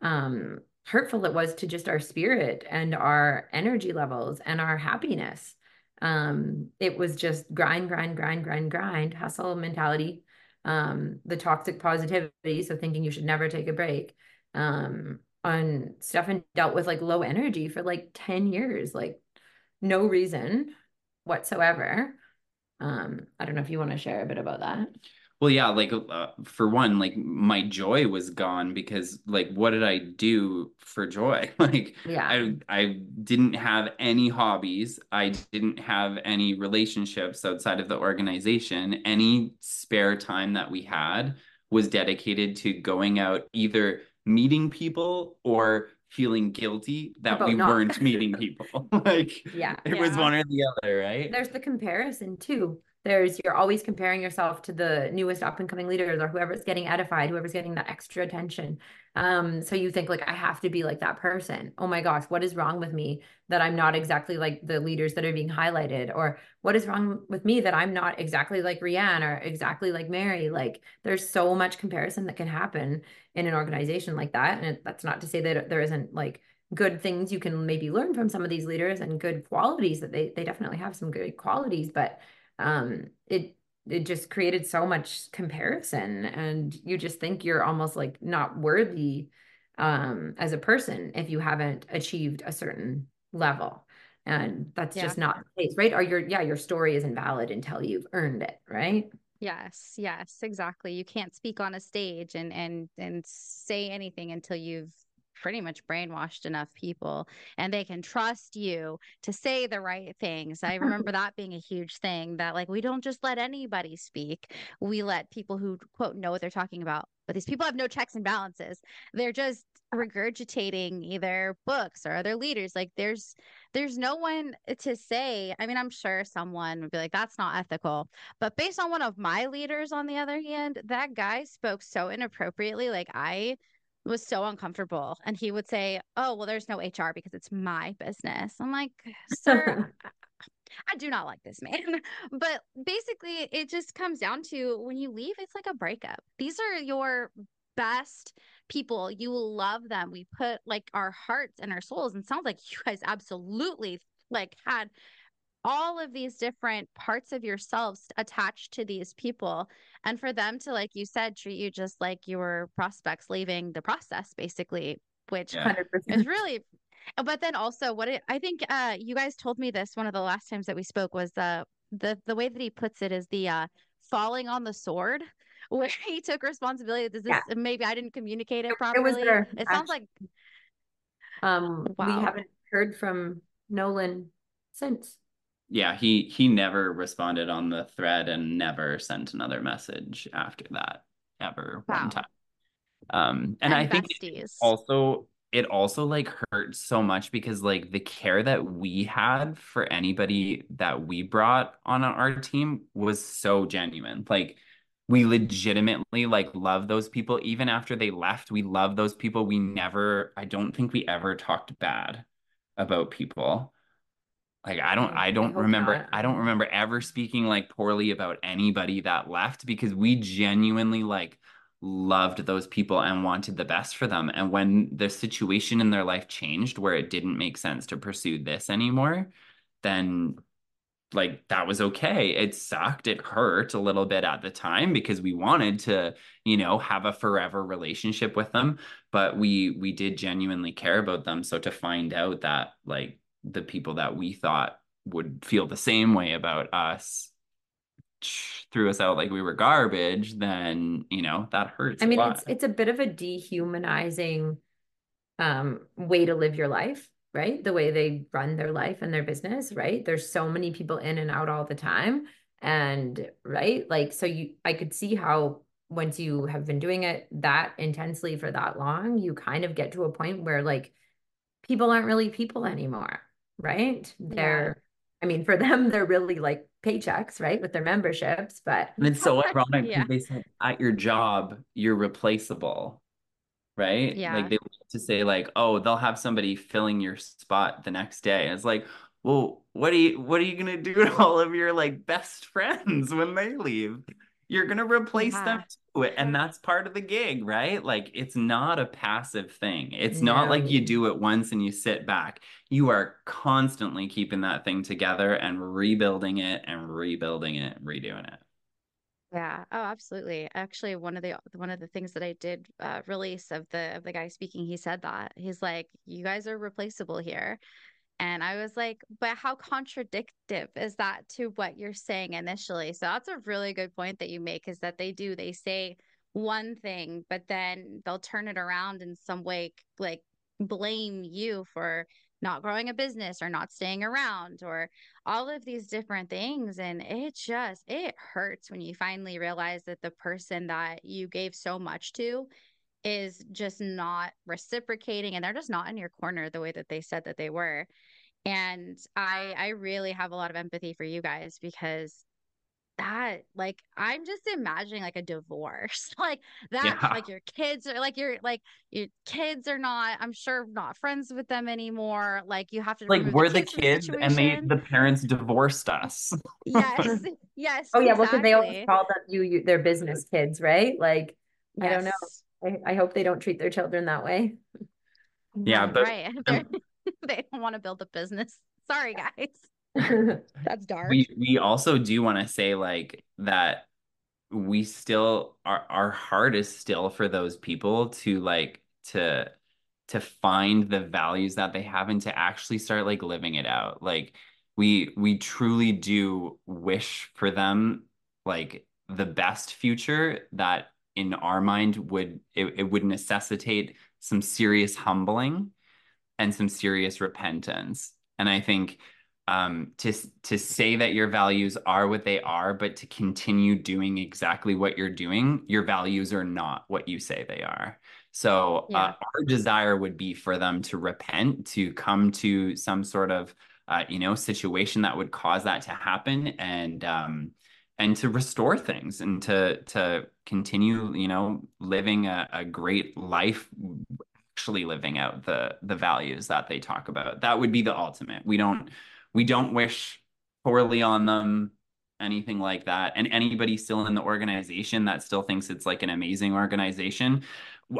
um hurtful it was to just our spirit and our energy levels and our happiness. Um it was just grind grind grind grind grind hustle mentality um the toxic positivity so thinking you should never take a break um on Stefan dealt with like low energy for like 10 years like no reason whatsoever um i don't know if you want to share a bit about that. Well yeah like uh, for one like my joy was gone because like what did i do for joy? [LAUGHS] Like yeah. I i didn't have any hobbies. I didn't have any relationships outside of the organization. Any spare time that we had was dedicated to going out either meeting people or feeling guilty that About we not. weren't meeting [LAUGHS] people. [LAUGHS] Like yeah it was one or the other right? There's the comparison too there's you're always comparing yourself to the newest up and coming leaders or whoever's getting edified whoever's getting that extra attention. Um so you think like i have to be like that person. Oh my gosh what is wrong with me that i'm not exactly like the leaders that are being highlighted? Or what is wrong with me that i'm not exactly like Rianne or exactly like Mary? Like there's so much comparison that can happen in an organization like that. And that's not to say that there isn't like good things you can maybe learn from some of these leaders and good qualities that they they definitely have some good qualities. But um it it just created so much comparison and you just think you're almost like not worthy um as a person if you haven't achieved a certain level and that's Yeah. just not the case right or your yeah your story isn't valid until you've earned it right Yes, yes, exactly. You can't speak on a stage and and and say anything until you've pretty much brainwashed enough people and they can trust you to say the right things. I remember [LAUGHS] that being a huge thing that like we don't just let anybody speak. We let people who quote know what they're talking about. But these people have no checks and balances. They're just regurgitating either books or other leaders. Like there's there's no one to say. I mean, I'm sure someone would be like, that's not ethical. But based on one of my leaders, on the other hand, that guy spoke so inappropriately. Like I was so uncomfortable. And he would say, Oh, well, there's no HR because it's my business. I'm like, Sir, [LAUGHS] I do not like this man. [LAUGHS] But basically, it just comes down to when you leave, it's like a breakup. These are your best people. You will love them. We put like our hearts and our souls, and sounds like you guys absolutely like had all of these different parts of yourselves attached to these people. And for them to like you said treat you just like you were prospects leaving the process basically which Yeah. 100% is [LAUGHS] really but then also what it, i think uh you guys told me this one of the last times that we spoke was the the the way that he puts it is the uh falling on the sword [LAUGHS] where he took responsibility. Does this maybe i didn't communicate it It- it properly? was there, it sounds like um we haven't heard from nolan since yeah he he never responded on the thread and never sent another message after that ever Wow. one time. Um and, i think it also it also like hurts so much because like the care that we had for anybody that we brought on our team was so genuine. Like we legitimately like love those people. Even after they left we love those people. We never i don't think we ever talked bad about people like i don't Mm, i I don't hope remember not. i don't remember ever speaking like poorly about anybody that left because we genuinely like loved those people and wanted the best for them. And when the situation in their life changed where it didn't make sense to pursue this anymore then like that was okay. It sucked. It hurt a little bit at the time because we wanted to you know have a forever relationship with them but we we did genuinely care about them. So to find out that like the people that we thought would feel the same way about us threw us out like we were garbage then you know that hurts I mean, a lot it's it's a bit of a dehumanizing um way to live your life, right? The way they run their life and their business, right? There's so many people in and out all the time. And right, like so you I could see how once you have been doing it that intensely for that long, you kind of get to a point where like people aren't really people anymore, right? They're I mean, for them, they're really like paychecks, right? With their memberships, but and it's so [LAUGHS] ironic Yeah. they said at your job you're replaceable right Yeah. like they love to say like oh they'll have somebody filling your spot the next day and it's like well, what are you what are you gonna do to all of your like best friends when they leave? You're gonna replace Yeah. them too. And that's part of the gig, right? Like it's not a passive thing. It's not like you do it once and you sit back. You are constantly keeping that thing together and rebuilding it and rebuilding it and redoing it. Yeah. Oh, absolutely. Actually, one of the one of the things that I did uh, release of the of the guy speaking, he said that he's like, "You guys are replaceable here," and I was like, "But how contradictive is that to what you're saying initially?" So that's a really good point that you make. Is that they do they say one thing, but then they'll turn it around in some way, like blame you for not growing a business or not staying around or all of these different things and it just it hurts when you finally realize that the person that you gave so much to is just not reciprocating and they're just not in your corner the way that they said that they were and i i really have a lot of empathy for you guys because that like i'm just imagining like a divorce [LAUGHS] like that Yeah. like your kids are like your like your kids are not i'm sure not friends with them anymore like you have to Like remove we're the kids kids and they the parents divorced us. [LAUGHS] yes [LAUGHS] yes Oh yeah, well, because they always exactly. call them you, you their business kids, right? Like I don't know. Yes. I, I hope they don't treat their children that way. Yeah, but- right [LAUGHS] They're- [LAUGHS] they don't want to build a business sorry guys [LAUGHS] that's dark we we also do want to say like that we still our our heart is still for those people to like to to find the values that they have and to actually start like living it out like we we truly do wish for them like the best future that in our mind would it, it would necessitate some serious humbling and some serious repentance and i think um, to to say that your values are what they are, but to continue doing exactly what you're doing, your values are not what you say they are. So Yeah. uh, our desire would be for them to repent, to come to some sort of uh, you know situation that would cause that to happen, and um, and to restore things and to to continue you know living a, a great life actually living out the the values that they talk about. That would be the ultimate. We don't we don't wish poorly on them anything like that. And anybody still in the organization that still thinks it's like an amazing organization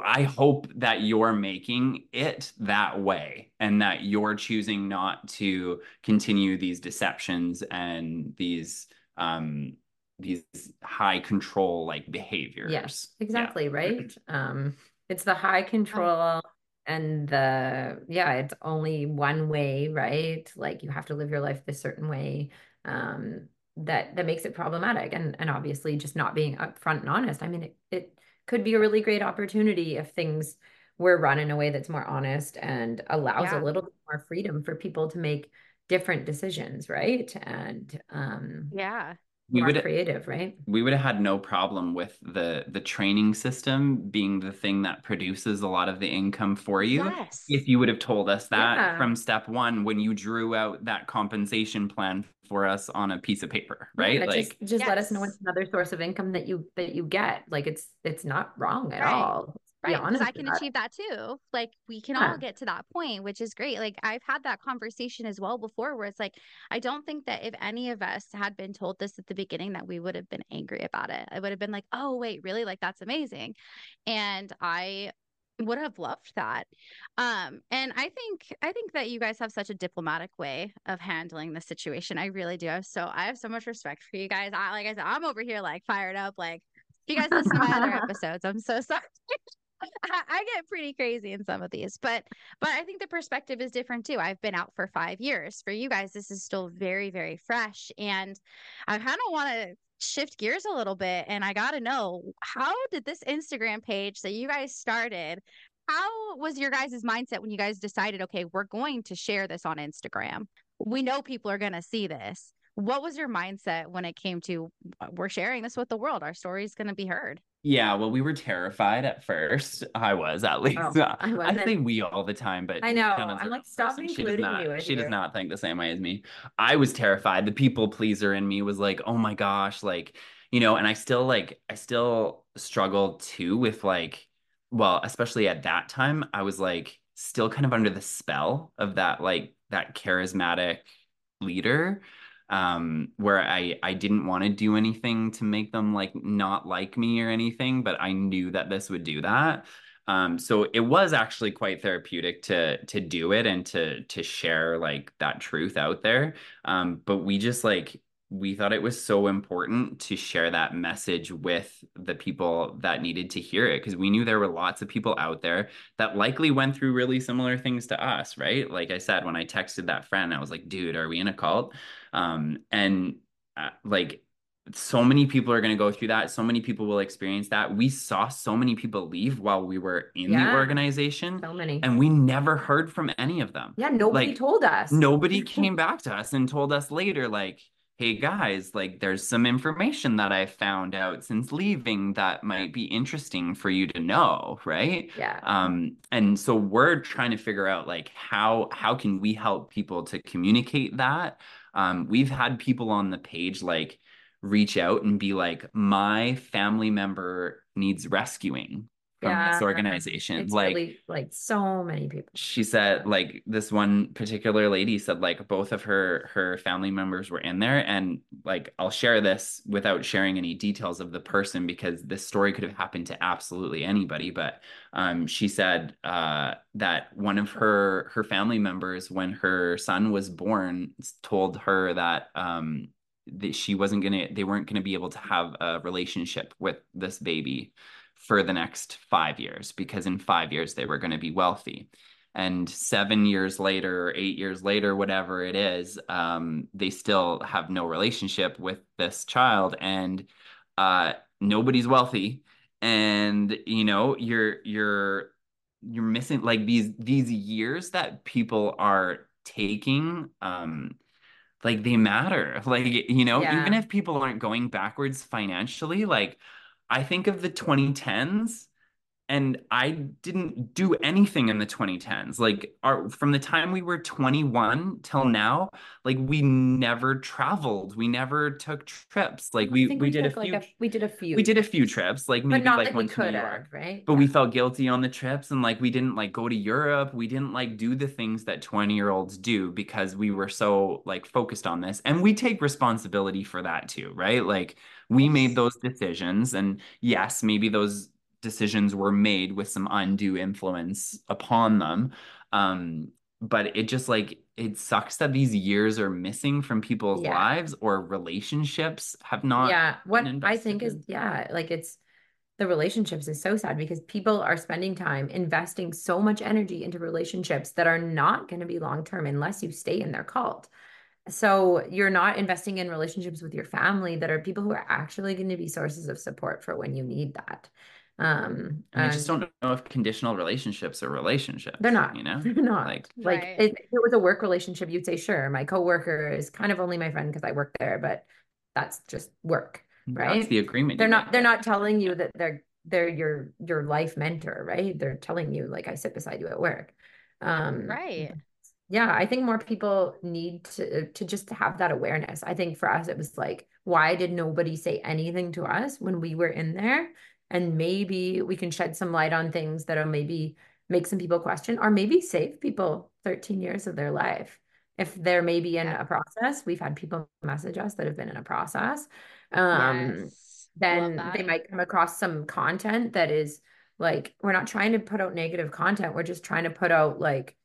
i hope that you're making it that way and that you're choosing not to continue these deceptions and these um these high control like behaviors Yes, Yeah. exactly, right? [CLEARS THROAT] Um, it's the high control and the yeah, it's only one way, right? Like you have to live your life this certain way. Um, that that makes it problematic and and obviously just not being upfront and honest. I mean, it, it could be a really great opportunity if things were run in a way that's more honest and allows Yeah. a little bit more freedom for people to make different decisions, right? And um yeah we more would creative, right? we would have had no problem with the the training system being the thing that produces a lot of the income for you yes if you would have told us that Yeah. from step one when you drew out that compensation plan for us on a piece of paper right Yeah, like just just let us know Yes. it's another source of income that you that you get. Like it's it's not wrong at Right. all. Right, because I can it. achieve that too. Like we can Yeah. all get to that point, which is great. Like I've had that conversation as well before where it's like, I don't think that if any of us had been told this at the beginning that we would have been angry about it. I would have been like, oh wait, really? Like that's amazing. And I would have loved that. Um, and I think I think that you guys have such a diplomatic way of handling the situation. I really do. So I have so much respect for you guys. I like I said, I'm over here like fired up. Like if you guys listen to my other [LAUGHS] episodes, I'm so sorry. [LAUGHS] I, get pretty crazy in some of these, but but I think the perspective is different too. I've been out for five years. For you guys, this is still very, very fresh. And I kind of want to shift gears a little bit. And I got to know how did this Instagram page that you guys started? How was your guys' mindset when you guys decided, okay, we're going to share this on Instagram? We know people are going to see this. What was your mindset when it came to we're sharing this with the world? Our story is going to be heard. Yeah well we were terrified at first i was at least Oh, uh, I i wasn't. say we all the time but I know. I'm like, stop person. she including not me with she does not think the same way as me i was terrified the people pleaser in me was like oh my gosh like you know and i still like i still struggle too with like well especially at that time i was like still kind of under the spell of that like that charismatic leader um where i i didn't want to do anything to make them like not like me or anything but i knew that this would do that um so it was actually quite therapeutic to to do it and to to share like that truth out there um but we just like we thought it was so important to share that message with the people that needed to hear it because we knew there were lots of people out there that likely went through really similar things to us, right? Like I said, when I texted that friend, I was like, dude, are we in a cult? Um, and uh, like, so many people are going to go through that. So many people will experience that. We saw so many people leave while we were in yeah, the organization. So many. And we never heard from any of them. Yeah, nobody like, told us. Nobody [LAUGHS] came back to us and told us later, like, hey guys, like there's some information that I found out since leaving that might be interesting for you to know, right? Yeah. Um, and so we're trying to figure out like how how can we help people to communicate that. Um, we've had people on the page like reach out and be like, my family member needs rescuing yeah. this organization. Like really, like so many people. She said like this one particular lady said like both of her her family members were in there and like I'll share this without sharing any details of the person because this story could have happened to absolutely anybody but um she said uh that one of her her family members when her son was born told her that um that she wasn't going to they weren't going to be able to have a relationship with this baby for the next five years because in five years they were going to be wealthy. And seven years later, or eight years later, whatever it is, um, they still have no relationship with this child, and uh, nobody's wealthy. And you know, you're you're you're missing like these these years that people are taking um like they matter like you know yeah. even if people aren't going backwards financially like I think of the 2010s and I didn't do anything in the 2010s. Like our from the time we were 21 till now, like we never traveled. We never took trips. Like we we, we, did a few like a, we did a few. We did a few trips, like maybe like, one to New York, right? But yeah. we felt guilty on the trips and like we didn't like go to Europe. We didn't like do the things that 20-year-olds do because we were so like focused on this. And we take responsibility for that too, right? Like we made those decisions and yes maybe those decisions were made with some undue influence upon them. Um but it just like it sucks that these years are missing from people's yeah. lives or relationships have not yeah what i think is yeah like it's the relationships is so sad because people are spending time investing so much energy into relationships that are not going to be long term unless you stay in their cult so you're not investing in relationships with your family that are people who are actually going to be sources of support for when you need that. Um, and I just don't know if conditional relationships are relationships. They're not. You know, [LAUGHS] they're not. Like, like right. if it was a work relationship, you'd say, sure, my coworker is kind of only my friend because I work there, but that's just work, right? That's the agreement. They're not. They're not telling you that they're they're your your life mentor, right? They're telling you like I sit beside you at work. Um, right yeah i think more people need to to just have that awareness. I think for us it was like why did nobody say anything to us when we were in there? And maybe we can shed some light on things that'll maybe make some people question or maybe save people 13 years of their life. If they're maybe in a process we've had people message us that have been in a process um yes. then they might come across some content that is like we're not trying to put out negative content. We're just trying to put out like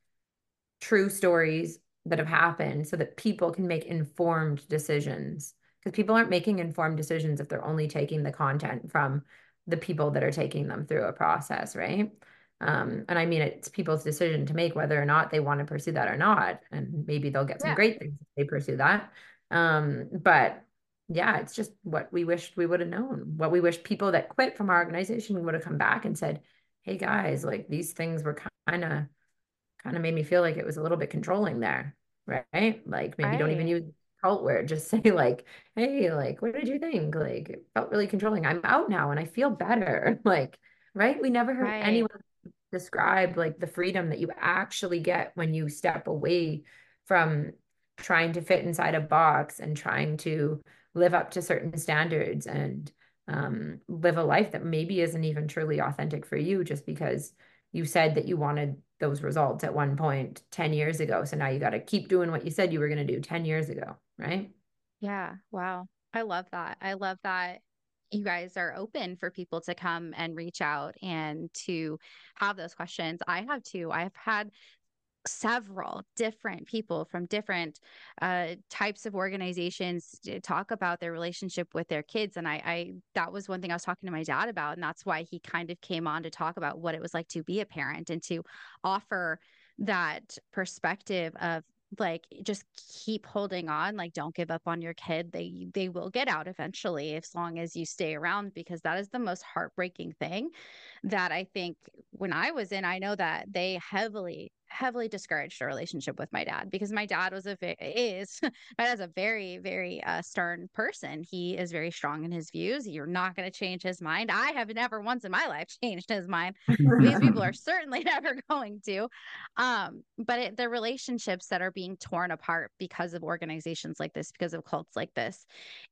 true stories that have happened so that people can make informed decisions. Because people aren't making informed decisions if they're only taking the content from the people that are taking them through a process right? Um, and i mean it's people's decision to make whether or not they want to pursue that or not and maybe they'll get some yeah. great things if they pursue that. Um, but yeah it's just what we wished we would have known what we wish people that quit from our organization would have come back and said hey guys like these things were kind of kind of made me feel like it was a little bit controlling there, right? Like maybe right. don't even use [LAUGHS] cult word, just say like, hey, like, what did you think? Like it felt really controlling. I'm out now and I feel better. [LAUGHS] like, right? We never heard right. anyone describe like the freedom that you actually get when you step away from trying to fit inside a box and trying to live up to certain standards and um, live a life that maybe isn't even truly authentic for you just because you said that you wanted those results at one point 10 years ago. So now you got to keep doing what you said you were going to do 10 years ago, right? Yeah. Wow. I love that. I love that you guys are open for people to come and reach out and to have those questions. I have too. I've had several different people from different uh, types of organizations talk about their relationship with their kids and I, I that was one thing i was talking to my dad about and that's why he kind of came on to talk about what it was like to be a parent and to offer that perspective of like just keep holding on like don't give up on your kid. They they will get out eventually as long as you stay around because that is the most heartbreaking thing that i think when i was in i know that they heavily heavily discouraged a relationship with my dad because my dad was a is [LAUGHS] my dad's a very very uh, stern person. He is very strong in his views. You're not going to change his mind. I have never once in my life [LAUGHS] changed his mind. These people are [LAUGHS] certainly never going to. Um, but it, the relationships that are being torn apart because of organizations like this, because of cults like this,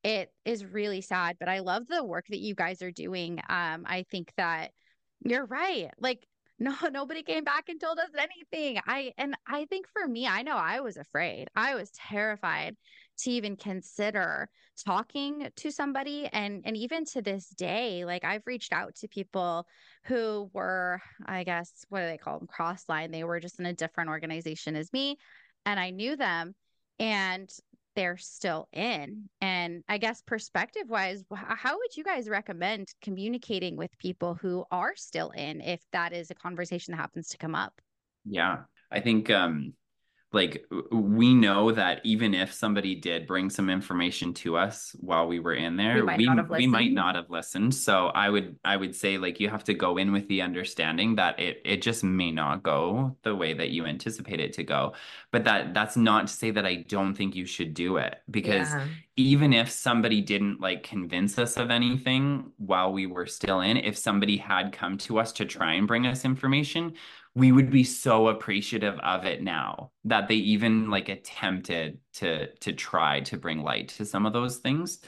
it is really sad. But I love the work that you guys are doing. Um, I think that you're right. Like no [LAUGHS] nobody came back and told us anything. I and i think for me i know i was afraid. I was terrified to even consider talking to somebody. And and even to this day like i've reached out to people who were i guess what do they call them crossline. They were just in a different organization as me and i knew them. And they're still in. And I guess perspective wise, how would you guys recommend communicating with people who are still in if that is a conversation that happens to come up? Yeah. I think um like we know that even if somebody did bring some information to us while we were in there we might, we, we might not have listened. So i would i would say like you have to go in with the understanding that it it just may not go the way that you anticipate it to go. But that that's not to say that i don't think you should do it because yeah. even if somebody didn't like convince us of anything while we were still in if somebody had come to us to try and bring us information we would be so appreciative of it now that they even like attempted to to try to bring light to some of those things.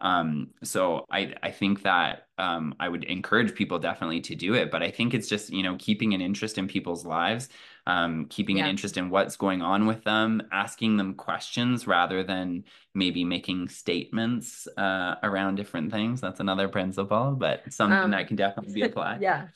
Um so i i think that um i would encourage people definitely to do it but i think it's just you know keeping an interest in people's lives um keeping yeah. an interest in what's going on with them asking them questions rather than maybe making statements uh around different things. That's another principle but something um, that can definitely be [LAUGHS] applied. yeah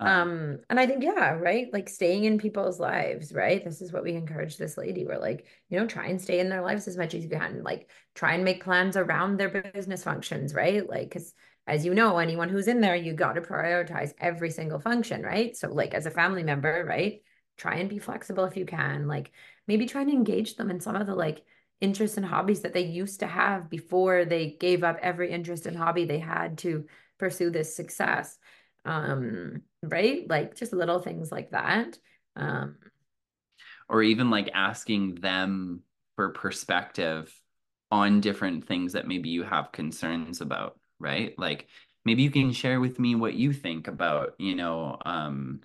um, um, and I think, yeah, right. Like staying in people's lives, right? This is what we encourage this lady. We're like, you know, try and stay in their lives as much as you can. Like try and make plans around their business functions, right? Like, cause as you know, anyone who's in there, you got to prioritize every single function, right? So like as a family member, right? Try and be flexible if you can. Like maybe try and engage them in some of the like interests and hobbies that they used to have before they gave up every interest and hobby they had to pursue this success um right like just little things like that um or even like asking them for perspective on different things that maybe you have concerns about right like maybe you can share with me what you think about you know um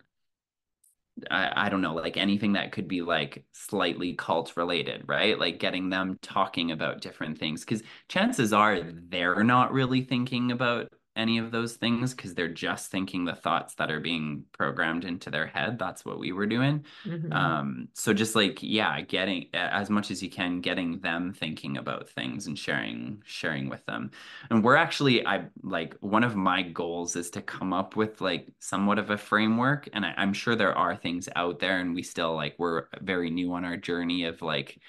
I, I don't know, like anything that could be like slightly cult related, right? Like getting them talking about different things. Cause chances are they're not really thinking about any of those things because they're just thinking the thoughts that are being programmed into their head. That's what we were doing. Mm-hmm. um so just like yeah getting as much as you can getting them thinking about things and sharing sharing with them. And we're actually i like one of my goals is to come up with like somewhat of a framework. And I, i'm sure there are things out there and we still like we're very new on our journey of like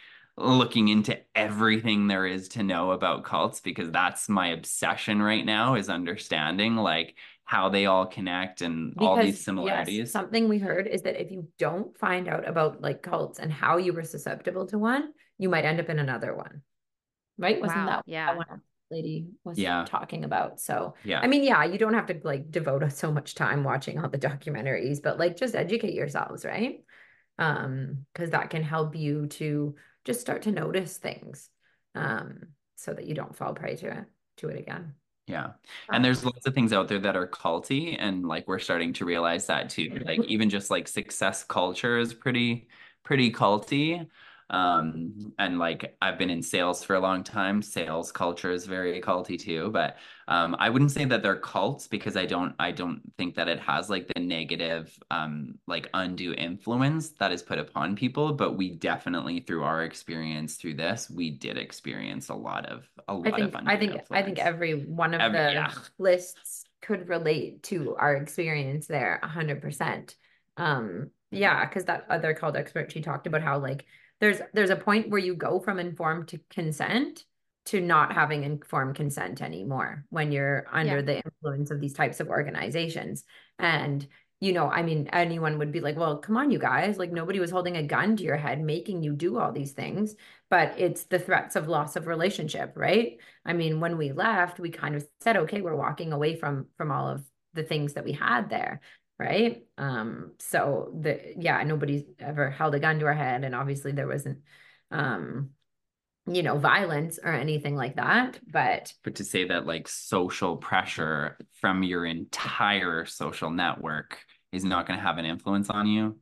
looking into everything there is to know about cults because that's my obsession right now is understanding like how they all connect and because, all these similarities. Yes, something we heard is that if you don't find out about like cults and how you were susceptible to one, you might end up in another one. Right? Wasn't wow. that yeah. one lady was yeah. talking about? So yeah, I mean, yeah, you don't have to like devote so much time watching all the documentaries, but like just educate yourselves, right? Um, because that can help you to just start to notice things um, so that you don't fall prey to it to it again. Yeah. And there's lots of things out there that are culty and like we're starting to realize that too. Like [LAUGHS] even just like success culture is pretty pretty culty. Um, and like I've been in sales for a long time. Sales culture is very culty too, but um, I wouldn't say that they're cults because I don't I don't think that it has like the negative um like undue influence that is put upon people. But we definitely through our experience through this, we did experience a lot of a lot I think of I think influence. I think every one of Every, the yeah. lists could relate to our experience there a hundred percent. Um, yeah, because that other cult expert, she talked about how like there's there's a point where you go from informed to consent to not having informed consent anymore when you're under Yeah. the influence of these types of organizations. And you know, I mean, anyone would be like, well, come on, you guys. Like, nobody was holding a gun to your head, making you do all these things. But it's the threats of loss of relationship, right? I mean, when we left, we kind of said, okay, we're walking away from from all of the things that we had there, right? Um, so the yeah, nobody's ever held a gun to our head, and obviously there wasn't um, you know, violence or anything like that. But But to say that like social pressure from your entire social network is not going to have an influence on you,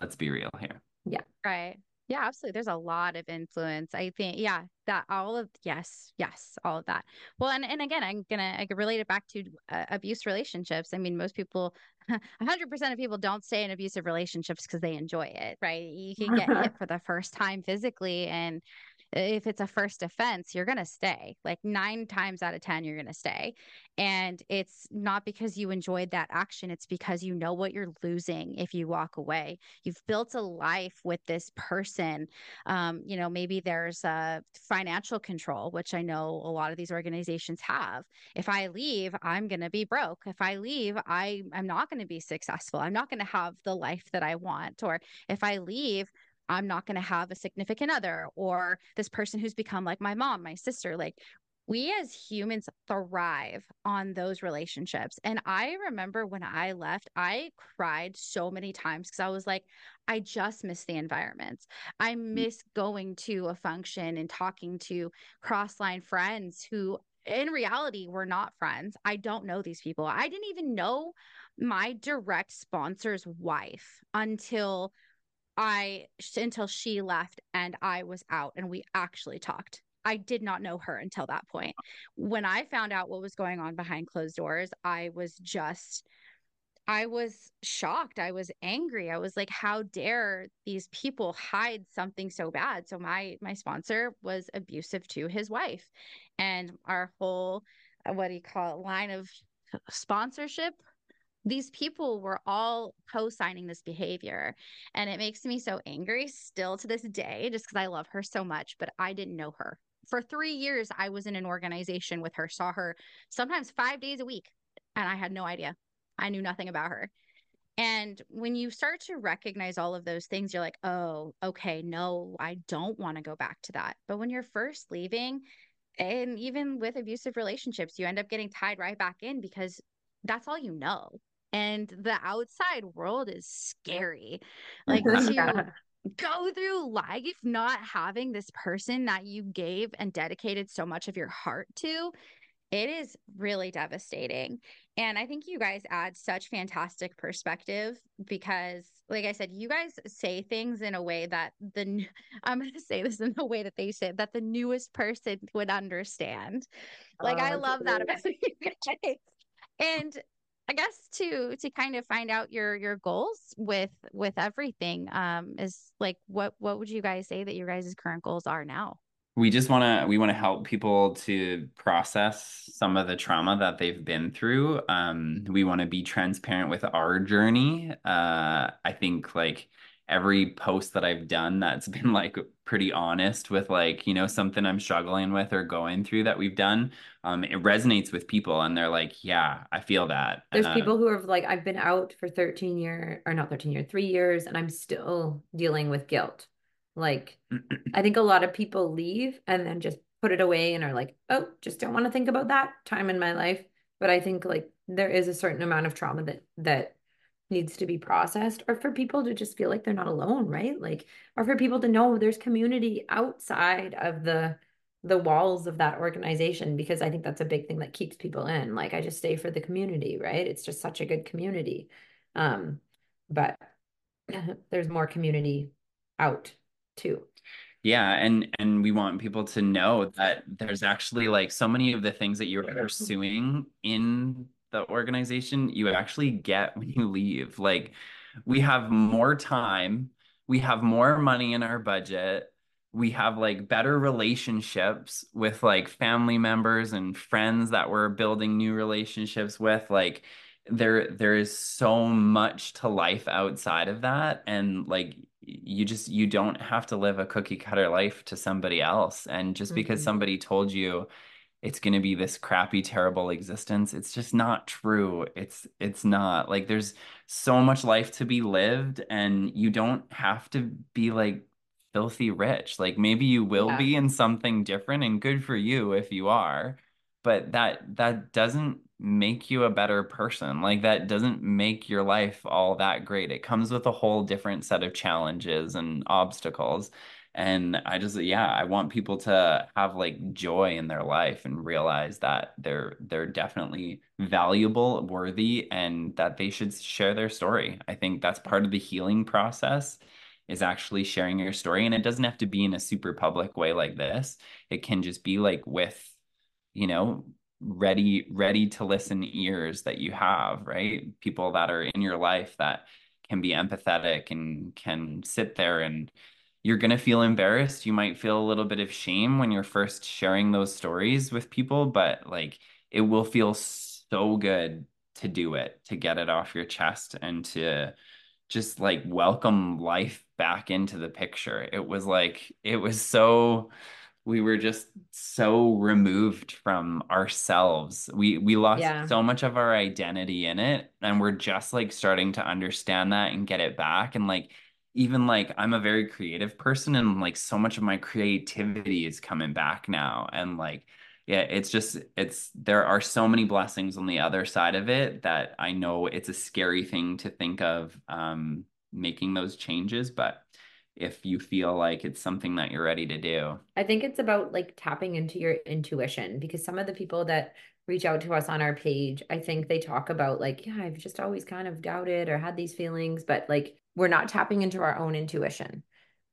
let's be real here. Yeah right. Yeah, absolutely. There's a lot of influence. I think, yeah, that all of yes, yes, all of that. Well, and and again, I'm gonna I relate it back to uh, abuse relationships. I mean, most people, [LAUGHS] 100% of people don't stay in abusive relationships because they enjoy it, right? You can get hit [LAUGHS] for the first time physically, and if it's a first offense, you're gonna stay. Like nine times out of ten, you're gonna stay. And it's not because you enjoyed that action; it's because you know what you're losing if you walk away. You've built a life with this person. Um, you know maybe there's a financial control which i know a lot of these organizations have. If i leave i'm going to be broke. If i leave i i'm not going to be successful. I'm not going to have the life that i want. Or if i leave i'm not going to have a significant other or this person who's become like my mom my sister like we as humans thrive on those relationships. And I remember when I left, I cried so many times because I was like, I just miss the environment. I mm. miss going to a function and talking to crossline friends who, in reality, were not friends. I don't know these people. I didn't even know my direct sponsor's wife until I until she left and I was out and we actually talked. I did not know her until that point. When I found out what was going on behind closed doors, I was just I was shocked. I was angry. I was like how dare these people hide something so bad? So my my sponsor was abusive to his wife. And our whole uh, what do you call it line of sponsorship these people were all co-signing this behavior and it makes me so angry still to this day just because i love her so much but i didn't know her. For three years i was in an organization with her saw her sometimes five days a week and i had no idea. I knew nothing about her. And when you start to recognize all of those things you're like oh okay no i don't want to go back to that. But when you're first leaving and even with abusive relationships you end up getting tied right back in because that's all you know and the outside world is scary. [LAUGHS] Like to go through life not having this person that you gave and dedicated so much of your heart to it is really devastating. And i think you guys add such fantastic perspective because like i said you guys say things in a way that the [LAUGHS] i'm going to say this in the way that they say that the newest person would understand. Like i Oh, love that about [LAUGHS] you guys. And I guess to to kind of find out your your goals with with everything um is like what what would you guys say that your guys' current goals are now? we just want to we want to help people to process some of the trauma that they've been through um we want to be transparent with our journey uh i think like every post that i've done that's [LAUGHS] been like pretty honest with like you know something i'm struggling with or going through that we've done um it resonates with people and they're like yeah i feel that There's Uh, people who are like, I've been out for 13 year or not 13 year, three years, and I'm still dealing with guilt. Like, I think a lot of people leave and then just put it away and are like, oh, just don't want to think about that time in my life. But I think like there is a certain amount of trauma that that needs to be processed, or for people to just feel like they're not alone, right? Like, or for people to know there's community outside of the the walls of that organization because I think that's a big thing that keeps people in. Like I just stay for the community, right? It's just such a good community. Um, but [LAUGHS] there's more community out too. Yeah, and and we want people to know that there's actually like so many of the things that you're pursuing in the organization you actually get when you leave. Like we have more time, we have more money in our budget, we have like better relationships with like family members and friends that we're building new relationships with. Like there there is so much to life outside of that and like you just you don't have to live a cookie cutter life to somebody else and just because Mhm. somebody told you it's going to be this crappy terrible existence. It's just not true. It's it's not like there's so much life to be lived and you don't have to be like filthy rich. Like maybe you will Yeah. be in something different and good for you if you are but that that doesn't make you a better person. Like that doesn't make your life all that great. It comes with a whole different set of challenges and obstacles and I just yeah, I want people to have like joy in their life and realize that they're they're definitely valuable, worthy, and that they should share their story. I think that's part of the healing process is actually sharing your story. And it doesn't have to be in a super public way like this. It can just be like with, you know, ready, ready to listen ears that you have, right? People that are in your life that can be empathetic and can sit there and you're going to feel embarrassed. You might feel a little bit of shame when you're first sharing those stories with people, but like it will feel so good to do it, to get it off your chest and to just like welcome life back into the picture. It was like, it was so we were just so removed from ourselves. We we lost Yeah. so much of our identity in it and we're just like starting to understand that and get it back and like even like I'm a very creative person and like so much of my creativity is coming back now and like yeah, it's just it's there are so many blessings on the other side of it that I know it's a scary thing to think of um making those changes, but if you feel like it's something that you're ready to do. I think it's about like tapping into your intuition because some of the people that reach out to us on our page, I think they talk about like, yeah, I've just always kind of doubted or had these feelings, but like we're not tapping into our own intuition.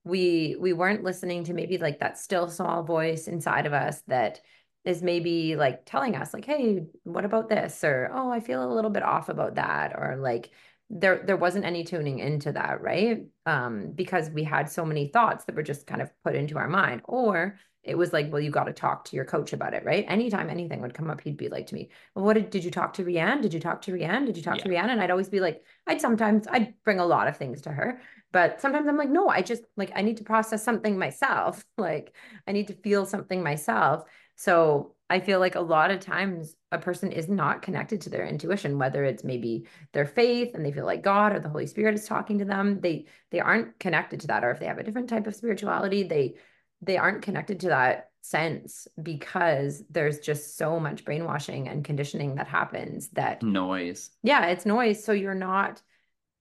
We we weren't listening to maybe like that still small voice inside of us that is maybe like telling us like, hey, what about this? Or oh, I feel a little bit off about that. Or like there there wasn't any tuning into that, right? Um, because we had so many thoughts that were just kind of put into our mind. Or it was like, well, you got to talk to your coach about it, right? Anytime anything would come up, he'd be like to me, well, what did, did you talk to Rianne? Did you talk to Rianne? Did you talk to Yeah. Rianne? And I'd always be like, I'd sometimes, I'd bring a lot of things to her, but sometimes I'm like, no, I just like, I need to process something myself. [LAUGHS] Like I need to feel something myself. So I feel like a lot of times a person is not connected to their intuition, whether it's maybe their faith and they feel like God or the Holy Spirit is talking to them. They they aren't connected to that, or if they have a different type of spirituality, they they aren't connected to that sense because there's just so much brainwashing and conditioning that happens that Noise. yeah, it's noise. So you're not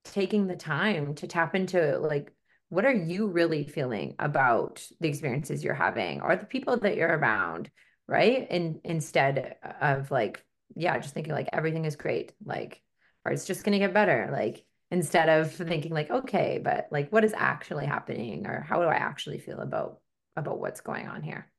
taking the time to tap into like what are you really feeling about the experiences you're having or the people that you're around, right? And instead of like, yeah, just thinking like everything is great, like, or it's just gonna get better, like instead of thinking like, okay, but like what is actually happening or how do I actually feel about about what's going on here?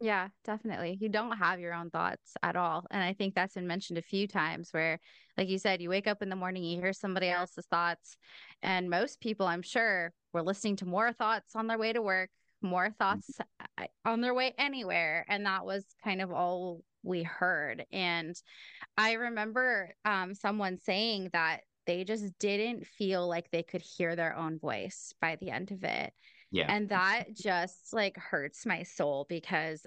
Yeah, definitely. You don't have your own thoughts at all. And I think that's been mentioned a few times where, like you said, you wake up in the morning, you hear somebody else's thoughts. And most people, I'm sure, were listening to more thoughts on their way to work, more thoughts uh, on their way anywhere. And that was kind of all we heard. And I remember um, someone saying that they just didn't feel like they could hear their own voice by the end of it. Yeah. And that just like hurts my soul because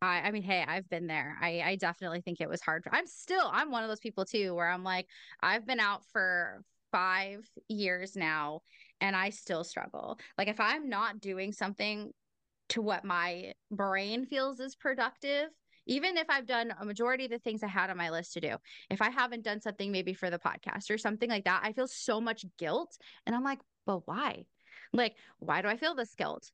I I mean, hey, I've been there. I I definitely think it was hard. I'm still I'm one of those people too where I'm like I've been out for 5 years now and I still struggle. Like if I'm not doing something to what my brain feels is productive, even if I've done a majority of the things I had on my list to do, if I haven't done something maybe for the podcast or something like that, I feel so much guilt. And I'm like, but why? Like, why do I feel this guilt?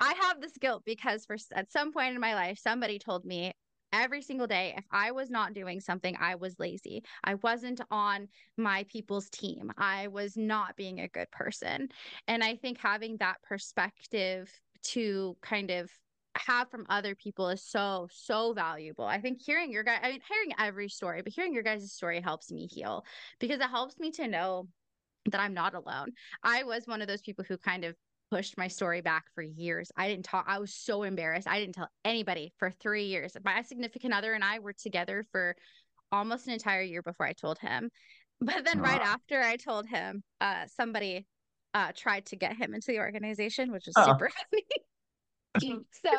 I have this guilt because for at some point in my life, somebody told me every single day, if I was not doing something, I was lazy. I wasn't on my people's team. I was not being a good person. And I think having that perspective to kind of have from other people is so so valuable. I think hearing your guy I mean hearing every story, but hearing your guys' story helps me heal because it helps me to know that I'm not alone. I was one of those people who kind of pushed my story back for years. I didn't talk I was so embarrassed. I didn't tell anybody for 3 years. My significant other and I were together for almost an entire year before I told him. But then right after I told him, uh somebody uh tried to get him into the organization, which was oh. super funny. [LAUGHS] [LAUGHS] so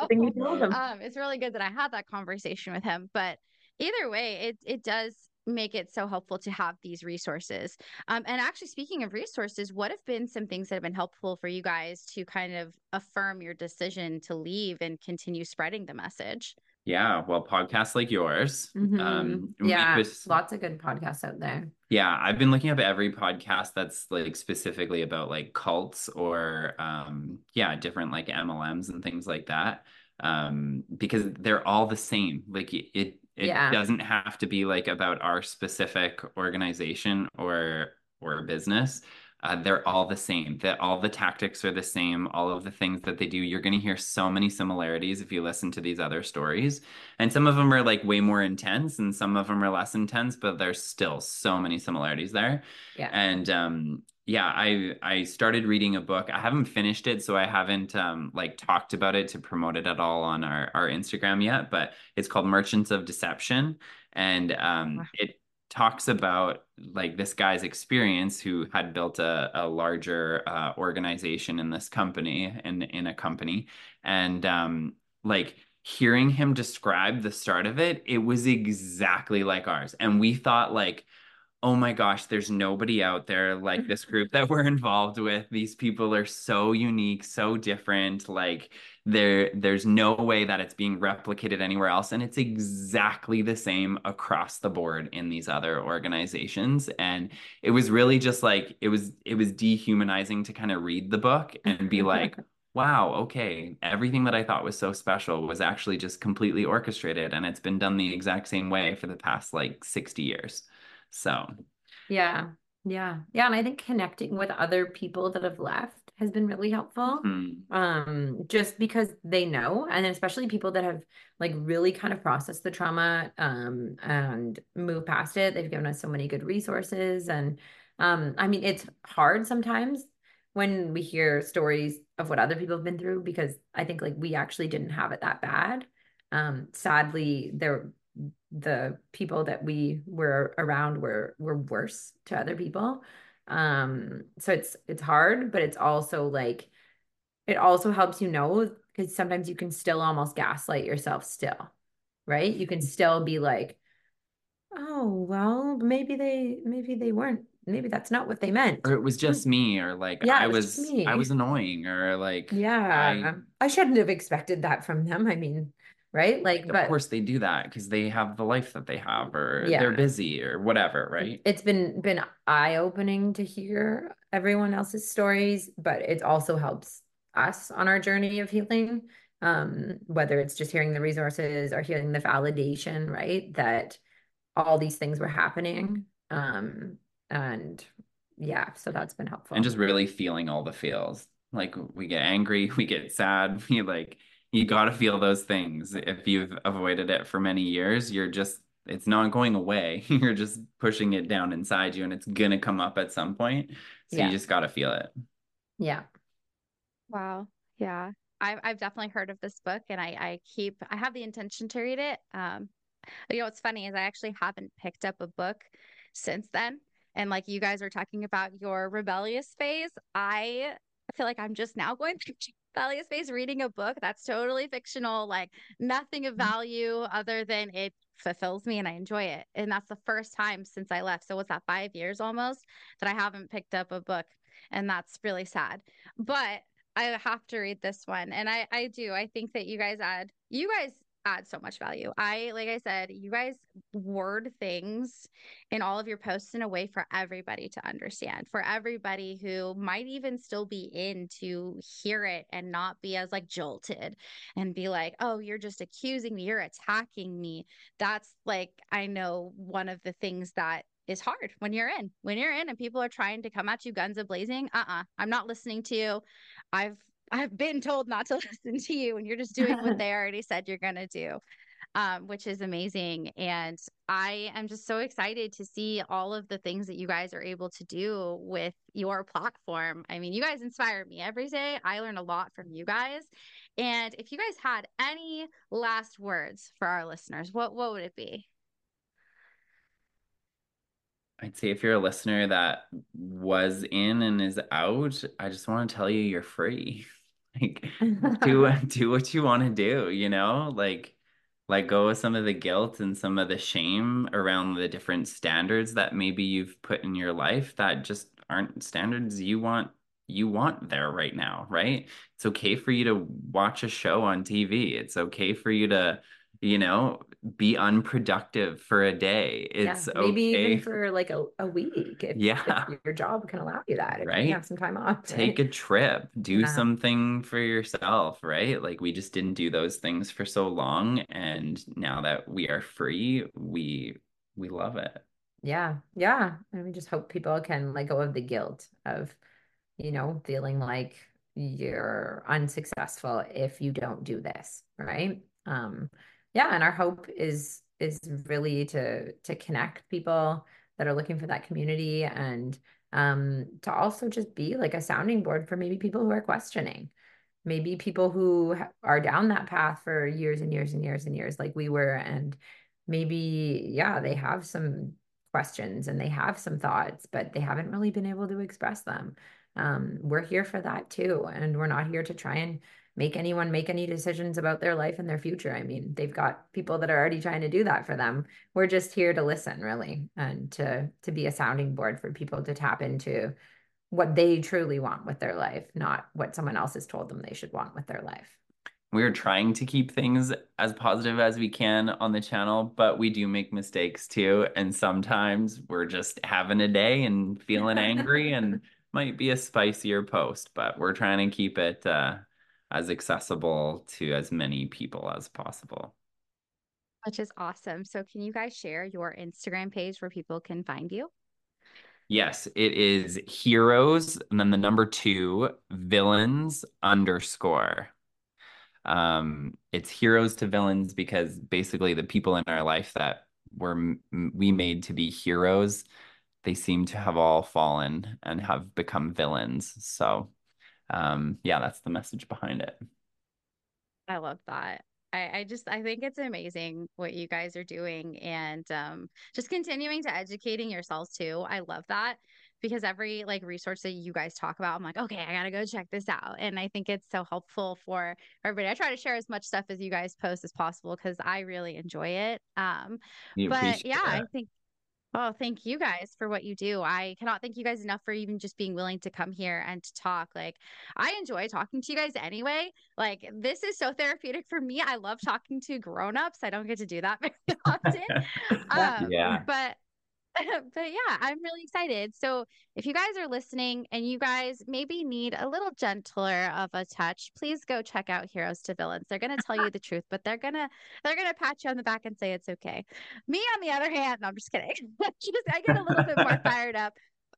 um, it's really good that I had that conversation with him. But either way, it it does make it so helpful to have these resources. Um, and actually, speaking of resources, what have been some things that have been helpful for you guys to kind of affirm your decision to leave and continue spreading the message? Yeah, well, podcasts like yours. Mm-hmm. Um, yeah, lots of good podcasts out there. Yeah, I've been looking up every podcast that's like specifically about like cults or um, yeah, different like MLMs and things like that. Um, because they're all the same. Like it, it, yeah. doesn't have to be like about our specific organization or or business uh, they're all the same that all the tactics are the same all of the things that they do. You're going to hear so many similarities if you listen to these other stories. And some of them are like way more intense and some of them are less intense but there's still so many similarities there. Yeah. And um yeah i i started reading a book. I haven't finished it so i haven't um like talked about it to promote it at all on our our instagram yet but it's called merchants of deception. And um wow. it talks about like this guy's experience who had built a, a larger uh, organization in this company in in a company. And um like hearing him describe the start of it it was exactly like ours. And we thought like oh my gosh, there's nobody out there like this [LAUGHS] group that we're involved with. These people are so unique, so different. Like there, there's no way that it's being replicated anywhere else. And it's exactly the same across the board in these other organizations. And it was really just like it was, it was dehumanizing to kind of read the book and be like, [LAUGHS] wow, okay, everything that I thought was so special was actually just completely orchestrated. And it's been done the exact same way for the past like 60 years. So, yeah. Yeah. Yeah. And I think connecting with other people that have left has been really helpful. Mm-hmm. Um, just because they know, and especially people that have like really kind of processed the trauma um and moved past it. They've given us so many good resources. And um, I mean, it's hard sometimes when we hear stories of what other people have been through because I think like we actually didn't have it that bad. Um, sadly, there the people that we were around were were worse to other people. Um so it's it's hard but it's also like it also helps you know because sometimes you can still almost gaslight yourself still right? You can still be like oh well maybe they maybe they weren't maybe that's not what they meant. Or it was just me or like yeah, i was, was i was annoying or like yeah. I, I shouldn't have expected that from them. I mean right? Like, of but, course they do that because they have the life that they have, or yeah. they're busy, or whatever, right? It's been been eye opening to hear everyone else's stories, but it also helps us on our journey of healing. Um, whether it's just hearing the resources or hearing the validation, right? That all these things were happening. Um, and yeah, so that's been helpful. And just really feeling all the feels. Like we get angry, [LAUGHS] we get sad, we like you got to feel those things. If you've avoided it for many years, you're just, it's not going away. [LAUGHS] you're just pushing it down inside you and it's going to come up at some point. So yeah. you just got to feel it. Yeah. Wow. Yeah. I've, I've definitely heard of this book and I, I keep, I have the intention to read it. Um, you know, what's funny is I actually haven't picked up a book since then. And like you guys are talking about your rebellious phase, I feel like I'm just now going [LAUGHS] through Valley Space reading a book that's totally fictional, like nothing of mm. value other than it fulfills me and I enjoy it. And that's the first time since I left. So what's that, five years almost that I haven't picked up a book. And that's really sad. But I have to read this one. And I, I do. I think that you guys add, you guys add so much value. I, like I said, you guys word things in all of your posts in a way for everybody to understand, for everybody who might even still be in to hear it and not be as like jolted and be like, oh, you're just accusing me, you're attacking me. That's like, I know one of the things that is hard when you're in. When you're in and people are trying to come at you guns a blazing, uh-uh, I'm not listening to you. I've I've been told not to [LAUGHS] listen to you and you're just doing what [LAUGHS] they already said you're going to do. Um, which is amazing. And I am just so excited to see all of the things that you guys are able to do with your platform. I mean, you guys inspire me every day. I learn a lot from you guys. And if you guys had any last words for our listeners, what what would it be? I'd say if you're a listener that was in and is out, I just want to tell you you're free. [LAUGHS] like [LAUGHS] do do what you want to do, you know? Like let go of some of the guilt and some of the shame around the different standards that maybe you've put in your life that just aren't standards you want you want there right now, right? It's okay for you to watch a show on TV. It's okay for you to you know, be unproductive for a day. It's yeah, maybe okay. even for like a, a week. If, yeah. If your job can allow you that. right. You have some time off. Take a trip. Do Yeah. something for yourself, right? Like we just didn't do those things for so long. And now that we are free, we we love it. Yeah. Yeah. And we just hope people can let go of the guilt of, you know, feeling like you're unsuccessful if you don't do this, right? Um, yeah, and our hope is is really to to connect people that are looking for that community and um to also just be like a sounding board for maybe people who are questioning. Maybe people who are down that path for years and years and years and years like we were and maybe yeah they have some questions and they have some thoughts but they haven't really been able to express them. Um, we're here for that too and we're not here to try and make anyone make any decisions about their life and their future. I mean they've got people that are already trying to do that for them. We're just here to listen really and to to be a sounding board for people to tap into what they truly want with their life not what someone else has told them they should want with their life. We're trying to keep things as positive as we can on the channel, but we do make mistakes too. And sometimes we're just having a day and feeling [LAUGHS] angry and might be a spicier post, but we're trying to keep it uh, as accessible to as many people as possible. Which is awesome. So can you guys share your Instagram page where people can find you? Yes, it is heroes and then the number two villains underscore. Um, it's heroes to villains because basically the people in our life that were we made to be heroes, they seem to have all fallen and have become villains. So, um, yeah, that's the message behind it. I love that. I, I just I think it's amazing what you guys are doing and um just continuing to educating yourselves too. I love that because every like resource that you guys talk about, I'm like, okay, I gotta go check this out. And I think it's so helpful for everybody. I try to share as much stuff as you guys post as possible because I really enjoy it. Um We but yeah, I think Oh, thank you guys for what you do. I cannot thank you guys enough for even just being willing to come here and to talk. Like, I enjoy talking to you guys anyway. Like, this is so therapeutic for me. I love talking to grown-ups. I don't get to do that [LAUGHS] very often. [LAUGHS] Um, Yeah. but [LAUGHS] but yeah, I'm really excited. So if you guys are listening and you guys maybe need a little gentler of a touch, please go check out Heroes to Villains. They're gonna tell you the truth, but they're gonna they're gonna pat you on the back and say it's okay. Me, on the other hand, no, I'm just kidding. [LAUGHS] just I get a little bit more [LAUGHS] fired up.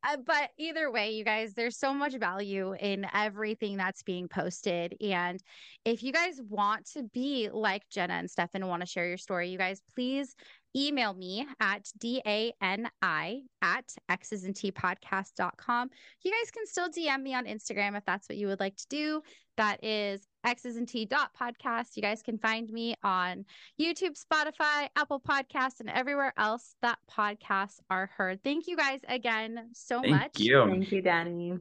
Uh, but either way, you guys, there's so much value in everything that's being posted. And if you guys want to be like Jenna and Stefan and want to share your story, you guys, please email me at d-a-n-i at Exes and Tea podcast.com you guys can still dm me on instagram if that's what you would like to do. That is Exes and Tea dot podcast. You guys can find me on youtube spotify apple podcasts and everywhere else that podcasts are heard. Thank you guys again so Thank much. you. thank you Dani